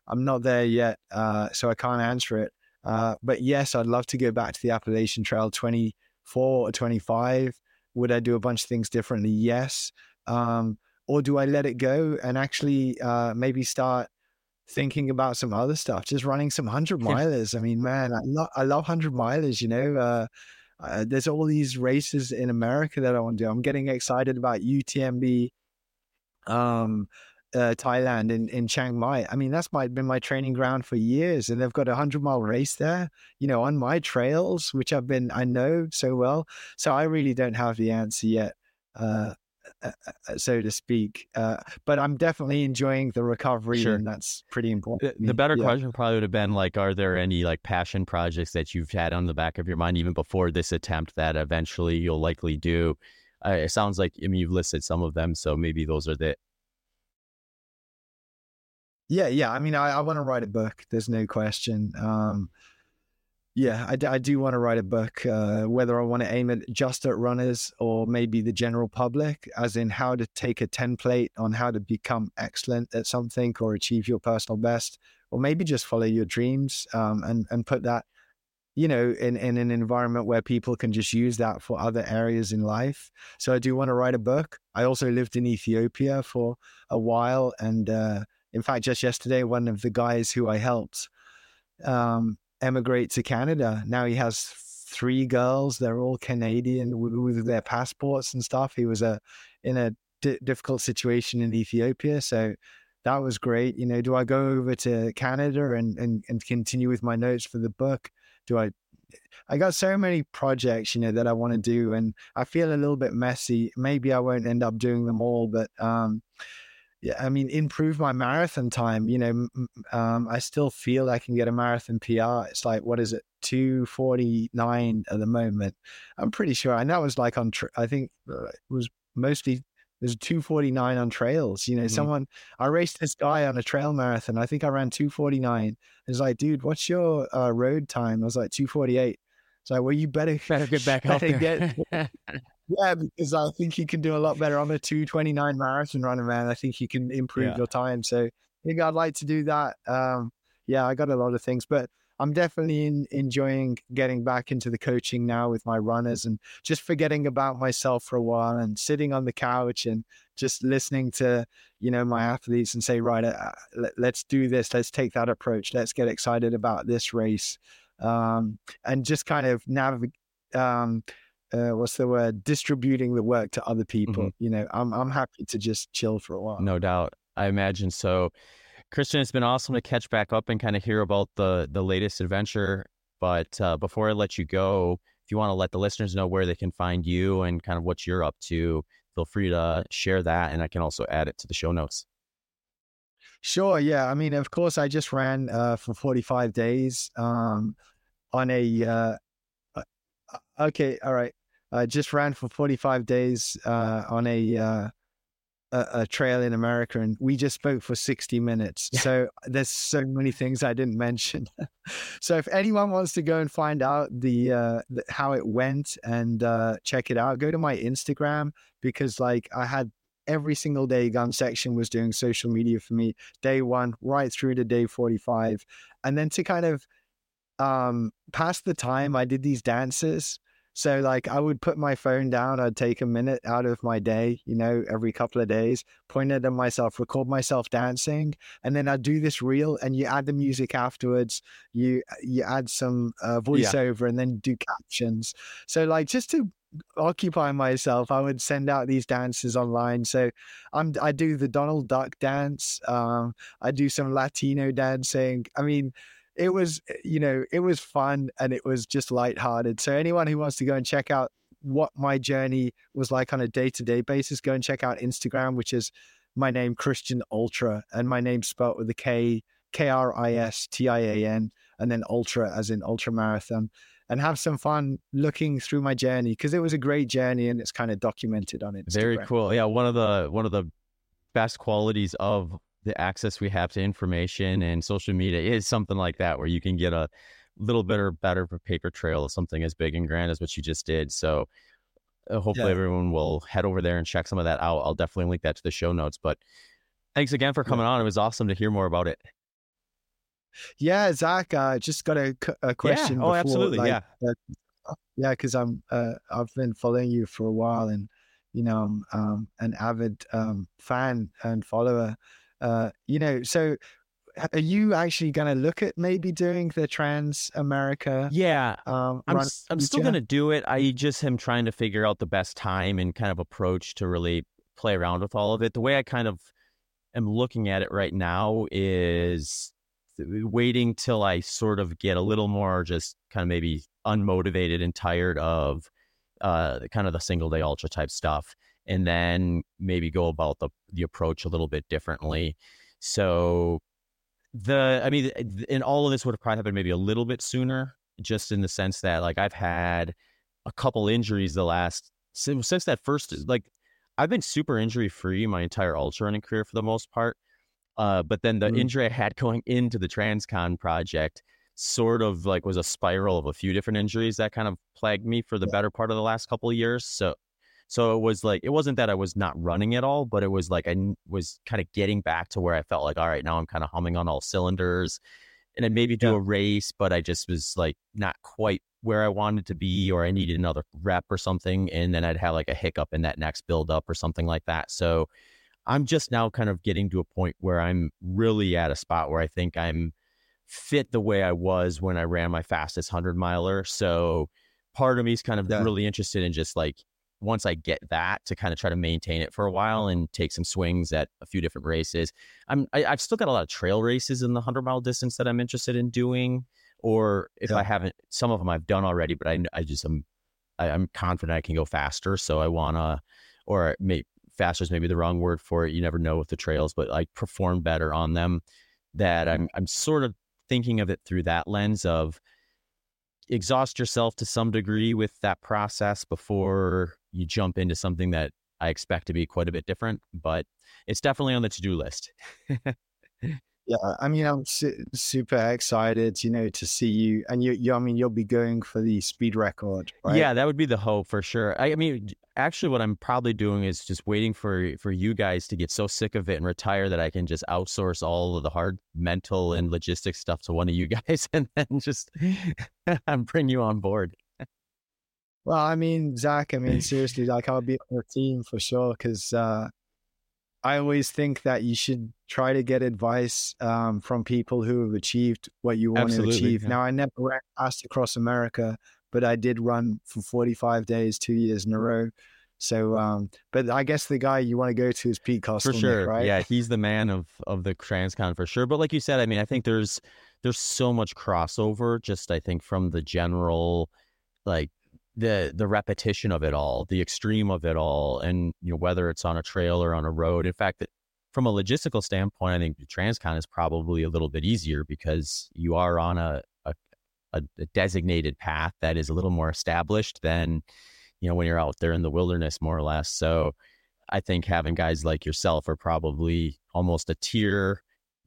I'm not there yet. Uh, so I can't answer it. Uh, but yes, I'd love to go back to the Appalachian Trail 24 or 25. Would I do a bunch of things differently? Yes. Um, or do I let it go and actually uh, maybe start thinking about some other stuff? Just running some hundred milers. I mean, man, I, lo- I love hundred milers. You know, uh, uh, there's all these races in America that I want to do. I'm getting excited about UTMB, um, uh, Thailand in, in Chiang Mai. I mean, that's my, been my training ground for years, and they've got a hundred mile race there. You know, on my trails, which I've been I know so well. So I really don't have the answer yet. Uh, so to speak. Uh, but I'm definitely enjoying the recovery, sure. and that's pretty important. The, the better yeah. question probably would have been like, are there any like passion projects that you've had on the back of your mind even before this attempt that eventually you'll likely do? Uh, it sounds like I mean you've listed some of them, so maybe those are the. Yeah, yeah. I mean, I, I want to write a book. There's no question. Um, yeah, I, I do want to write a book, uh, whether I want to aim it just at runners or maybe the general public, as in how to take a template on how to become excellent at something or achieve your personal best, or maybe just follow your dreams um, and, and put that, you know, in, in an environment where people can just use that for other areas in life. So I do want to write a book. I also lived in Ethiopia for a while. And uh, in fact, just yesterday, one of the guys who I helped, um, emigrate to Canada. Now he has three girls. They're all Canadian with, with their passports and stuff. He was a in a d- difficult situation in Ethiopia, so that was great. You know, do I go over to Canada and, and and continue with my notes for the book? Do I? I got so many projects, you know, that I want to do, and I feel a little bit messy. Maybe I won't end up doing them all, but um, I mean, improve my marathon time. You know, um, I still feel I can get a marathon PR. It's like, what is it, 249 at the moment? I'm pretty sure. And that was like on, tra- I think uh, it was mostly, there's 249 on trails. You know, mm-hmm. someone, I raced this guy on a trail marathon. I think I ran 249. It's like, dude, what's your uh, road time? I was like, 248. It's like, well, you better, better get (laughs) back better up there. Get, (laughs) Yeah, because I think you can do a lot better on a 229 marathon runner, man. I think you can improve yeah. your time. So I think I'd like to do that. Um, yeah, I got a lot of things, but I'm definitely in, enjoying getting back into the coaching now with my runners and just forgetting about myself for a while and sitting on the couch and just listening to, you know, my athletes and say, right, uh, let, us do this. Let's take that approach. Let's get excited about this race. Um, and just kind of navigate, um, uh, what's the word distributing the work to other people mm-hmm. you know i'm i'm happy to just chill for a while. No doubt i imagine so. Kristian it's been awesome to catch back up and kind of hear about the the latest adventure but uh, before i let you go if you want to let the listeners know where they can find you and kind of what you're up to feel free to share that and i can also add it to the show notes. Sure yeah i mean of course i just ran uh, for 45 days um, on a uh, uh okay all right uh, just ran for 45 days uh, on a, uh, a, a trail in America, and we just spoke for 60 minutes. Yeah. So there's so many things I didn't mention. (laughs) so if anyone wants to go and find out the, uh, the how it went and uh, check it out, go to my Instagram because like I had every single day gun section was doing social media for me day one right through to day 45 and then to kind of um pass the time i did these dances so like I would put my phone down, I'd take a minute out of my day, you know, every couple of days, point it at myself, record myself dancing, and then I'd do this reel and you add the music afterwards, you you add some uh, voiceover yeah. and then do captions. So like just to occupy myself, I would send out these dances online. So I'm I do the Donald Duck dance, um, I do some Latino dancing. I mean it was, eh, you know, it was fun and it was just lighthearted. So anyone who wants to go and check out what my journey was like on a day to day basis, go and check out Instagram, which is my name, Kristian Ultra, and my name spelled with a K, K R I S T I A N, and then Ultra as in ultra marathon, and have some fun looking through my journey because it was a great journey and it's kind of documented on it. Very cool. Yeah, one of the one of the best qualities of the access we have to information and social media is something like that, where you can get a little bit or better of a paper trail of something as big and grand as what you just did. So uh, hopefully yeah. everyone will head over there and check some of that out. I'll definitely link that to the show notes. But thanks again for coming yeah. on. It was awesome to hear more about it. Yeah, Zach, I uh, just got a, a question. Yeah. Oh, before, absolutely. Like, yeah. Uh, yeah, because I'm uh, I've been following you for a while, and you know I'm um, an avid um, fan and follower. Uh, you know, so are you actually going to look at maybe doing the Trans America? Yeah, um, I'm I'm still going to do it. I just am trying to figure out the best time and kind of approach to really play around with all of it. The way I kind of am looking at it right now is waiting till I sort of get a little more just kind of maybe unmotivated and tired of uh, kind of the single day ultra type stuff, and then maybe go about the the approach a little bit differently. So the I mean, and all of this would have probably happened maybe a little bit sooner, just in the sense that like I've had a couple injuries the last since, since that first like I've been super injury free my entire ultra running career for the most part. Uh, but then the mm. injury I had (laughs) going into the Transcon project sort of like was a spiral of a few different injuries that kind of plagued me for the yeah. better part of the last couple of years. So, so it was like it wasn't that I was not running at all, but it was like I was kind of getting back to where I felt like, all right, now I'm kind of humming on all cylinders, and I maybe do yeah. a race, but I just was like not quite where I wanted to be, or I needed another rep or something, and then I'd have like a hiccup in that next build up or something like that. So I'm just now kind of getting to a point where I'm really at a spot where I think I'm fit the way I was when I ran my fastest 100 miler. So part of me is kind of yeah. really interested in just like once I get that to kind of try to maintain it for a while and take some swings at a few different races. I'm I, i have still got a lot of trail races in the 100 mile distance that I'm interested in doing. Or if yeah. I haven't, some of them I've done already, but I, I just am, I, am confident I can go faster. So I want to, or maybe faster is maybe the wrong word for it. You never know with the trails, but like perform better on them. That mm-hmm. I'm I'm sort of thinking of it through that lens of exhaust yourself to some degree with that process before you jump into something that I expect to be quite a bit different. But it's definitely on the to do list. (laughs) Yeah, I mean, I'm su- super excited, you know, to see you. And you, you, I mean, you'll be going for the speed record, right? Yeah, that would be the hope for sure. I, I mean, actually, what I'm probably doing is just waiting for for you guys to get so sick of it and retire that I can just outsource all of the hard mental and logistics stuff to one of you (laughs) guys, and then just (laughs) bring you on board. Well, I mean, Zach, I mean, (laughs) seriously, like I'll be on your team for sure because uh, I always think that you should try to get advice um, from people who have achieved what you want Absolutely, to achieve. Yeah. Now, I never fast across America, but I did run for 45 days, two years in a row. So, um, but I guess the guy you want to go to is Pete Kostelnick, for sure. right? Yeah, he's the man of of the Transcon for sure. But like you said, I mean, I think there's there's so much crossover. Just I think from the general like the the repetition of it all, the extreme of it all, and you know whether it's on a trail or on a road. In fact, that from a logistical standpoint, I think Transcon is probably a little bit easier because you are on a, a a, designated path that is a little more established than you know when you're out there in the wilderness, more or less. So I think having guys like yourself are probably almost a tier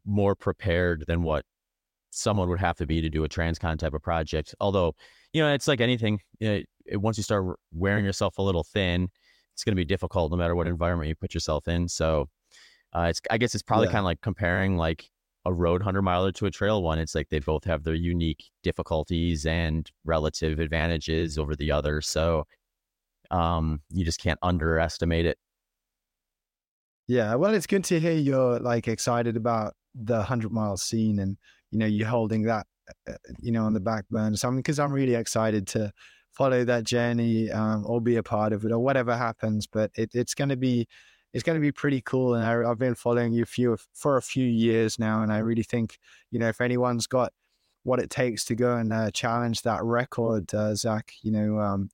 more prepared than what someone would have to be to do a transcon type of project. Although, you know, it's like anything. You know, it, once you start wearing yourself a little thin, it's going to be difficult no matter what environment you put yourself in. So, uh, it's I guess it's probably yeah. kind of like comparing like a road hundred miler to a trail one. It's like they both have their unique difficulties and relative advantages over the other. So, um, you just can't underestimate it. Yeah, well, it's good to hear you're like excited about the hundred mile scene, and you know you're holding that, uh, you know, on the back burner. So, I'm because I'm really excited to follow that journey um, or be a part of it or whatever happens. But it, it's going to be it's going to be pretty cool. And I, have been following you few, for a few years now, and I really think you know if anyone's got what it takes to go and uh, challenge that record, uh, Zach, you know, um,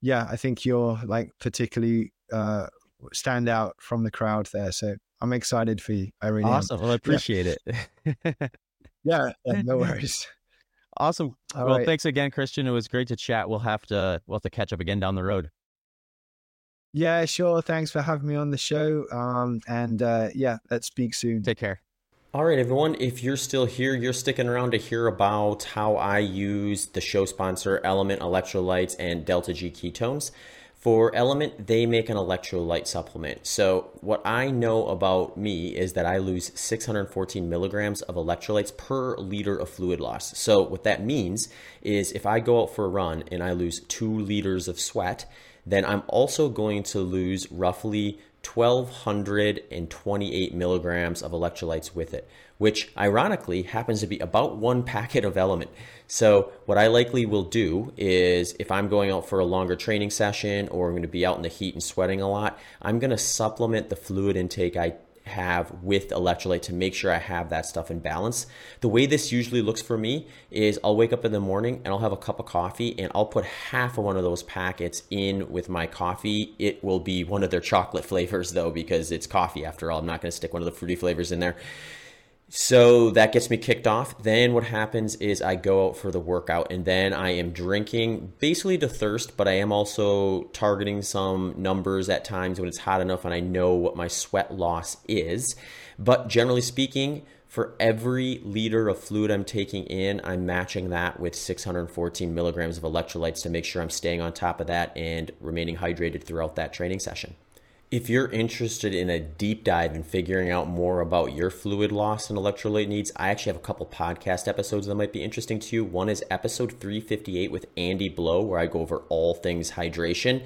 yeah, I think you're like particularly uh, stand out from the crowd there. So I'm excited for you. I really awesome. Am. Well, I appreciate (laughs) yeah. it. yeah, no worries. Awesome. All well, right. thanks again, Kristian. It was great to chat. We'll have to we'll have to catch up again down the road. Yeah, sure. Thanks for having me on the show. Um, and uh, yeah, let's speak soon. Take care. All right, everyone. If you're still here, you're sticking around to hear about how I use the show sponsor LMNT Electrolytes and Delta G ketones. For LMNT, they make an electrolyte supplement. So, what I know about me is that I lose 614 milligrams of electrolytes per liter of fluid loss. So, what that means is if I go out for a run and I lose two liters of sweat, then I'm also going to lose roughly 1228 milligrams of electrolytes with it, which ironically happens to be about one packet of LMNT. So, what I likely will do is if I'm going out for a longer training session or I'm going to be out in the heat and sweating a lot, I'm going to supplement the fluid intake I have with electrolyte to make sure I have that stuff in balance. The way this usually looks for me is I'll wake up in the morning and I'll have a cup of coffee and I'll put half of one of those packets in with my coffee. It will be one of their chocolate (laughs) flavors though, because it's coffee after all. I'm not going to stick one of the fruity flavors in there. So that gets me kicked off. Then what happens is I go out for the workout and then I am drinking basically to thirst, but I am also targeting some numbers at times when it's hot enough and I know what my sweat loss is. But generally speaking, for every liter of fluid I'm taking in, I'm matching that with 614 milligrams of electrolytes to make sure I'm staying on top of that and remaining hydrated throughout that training session. If you're interested in a deep dive and figuring out more about your fluid loss and electrolyte needs, I actually have a couple podcast episodes that might be interesting to you. One is episode 358 with Andy Blow, where I go over all things hydration.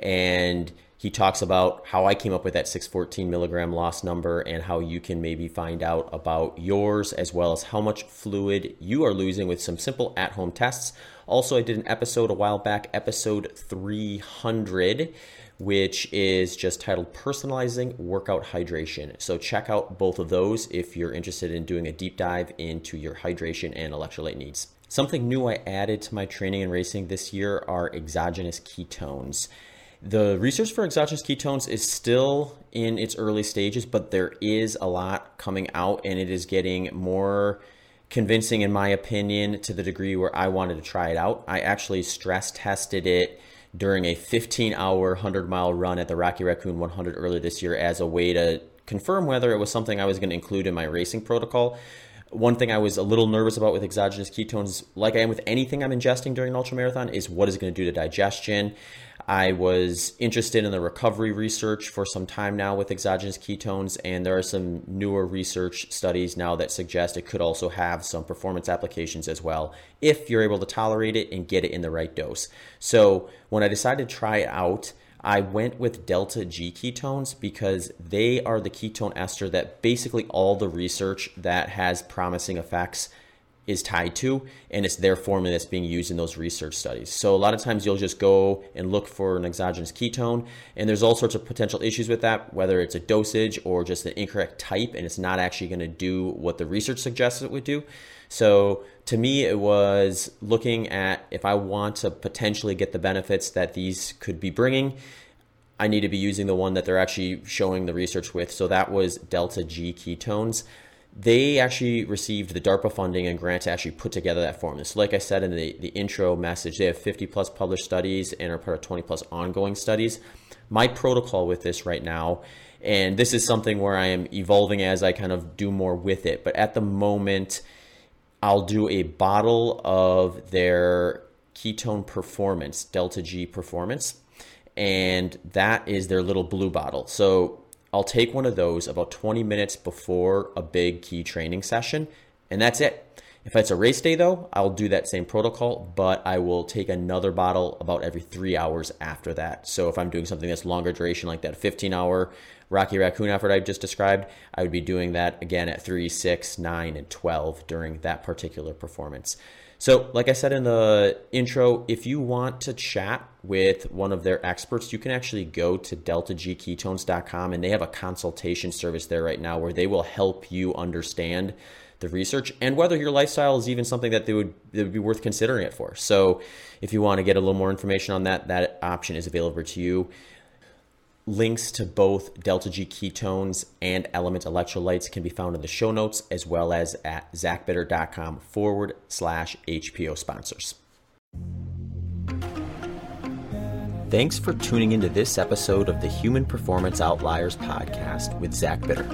And he talks about how I came up with that 614 milligram loss number and how you can maybe find out about yours as well as how much fluid you are losing with some simple at home tests. Also, I did an episode a while back, episode 300 which is just titled Personalizing Workout Hydration. So check out both of those if you're interested in doing a deep dive into your hydration and electrolyte needs. Something new I added to my training and racing this year are exogenous ketones. The research for exogenous ketones is still in its early stages, but there is a lot coming out and it is getting more convincing, in my opinion, to the degree where I wanted to try it out. I actually stress tested it during a 15 hour, 100 mile run at the Rocky Raccoon 100 earlier this year as a way to confirm whether it was something I was going to include in my racing protocol. One thing I was a little nervous about with exogenous ketones, like I am with anything I'm ingesting during an ultramarathon, is what is it going to do to digestion. I was interested in the recovery research for some time now with exogenous ketones, and there are some newer research studies now that suggest it could also have some performance applications as well if you're able to tolerate it and get it in the right dose. So, when I decided to try it out, I went with delta G ketones because they are the ketone ester that basically all the research that has promising effects is tied to, and it's their formula that's being used in those research studies. So a lot of times you'll just go and look for an exogenous ketone, and there's all sorts of potential issues with that, whether it's a dosage or just an incorrect type, and it's not actually going to do what the research suggests it would do. So to me, it was looking at if I want to potentially get the benefits that these could be bringing. I need to be using the one that they're actually showing the research with. So that was delta G ketones they actually received the DARPA funding and grant to actually put together that formula. So, like I said in the, the intro message, they have 50 plus published studies and are part of 20 plus ongoing studies. My protocol with this right now, and this is something where I am evolving as I kind of do more with it, but at the moment, I'll do a bottle of their ketone performance, Delta G performance, and that is their little blue bottle. So I'll take one of those about 20 minutes before a big key training session, and that's it. If it's a race day, though, I'll do that same protocol, but I will take another bottle about every three hours after that. So if I'm doing something that's longer duration, like that 15 hour Rocky Raccoon effort I've just described, I would be doing that again at 3, 6, 9, and 12 during that particular performance. So, like I said in the intro, if you want to chat with one of their experts, you can actually go to deltagketones.com and they have a consultation service there right now where they will help you understand the research and whether your lifestyle is even something that they would, would be worth considering it for. So, if you want to get a little more information on that, that option is available to you. Links to both Delta G ketones and LMNT electrolytes can be found in the show notes as well as at zachbitter.com forward slash HPO sponsors. Thanks for tuning into this episode of the Human Performance Outliers podcast with Zach Bitter.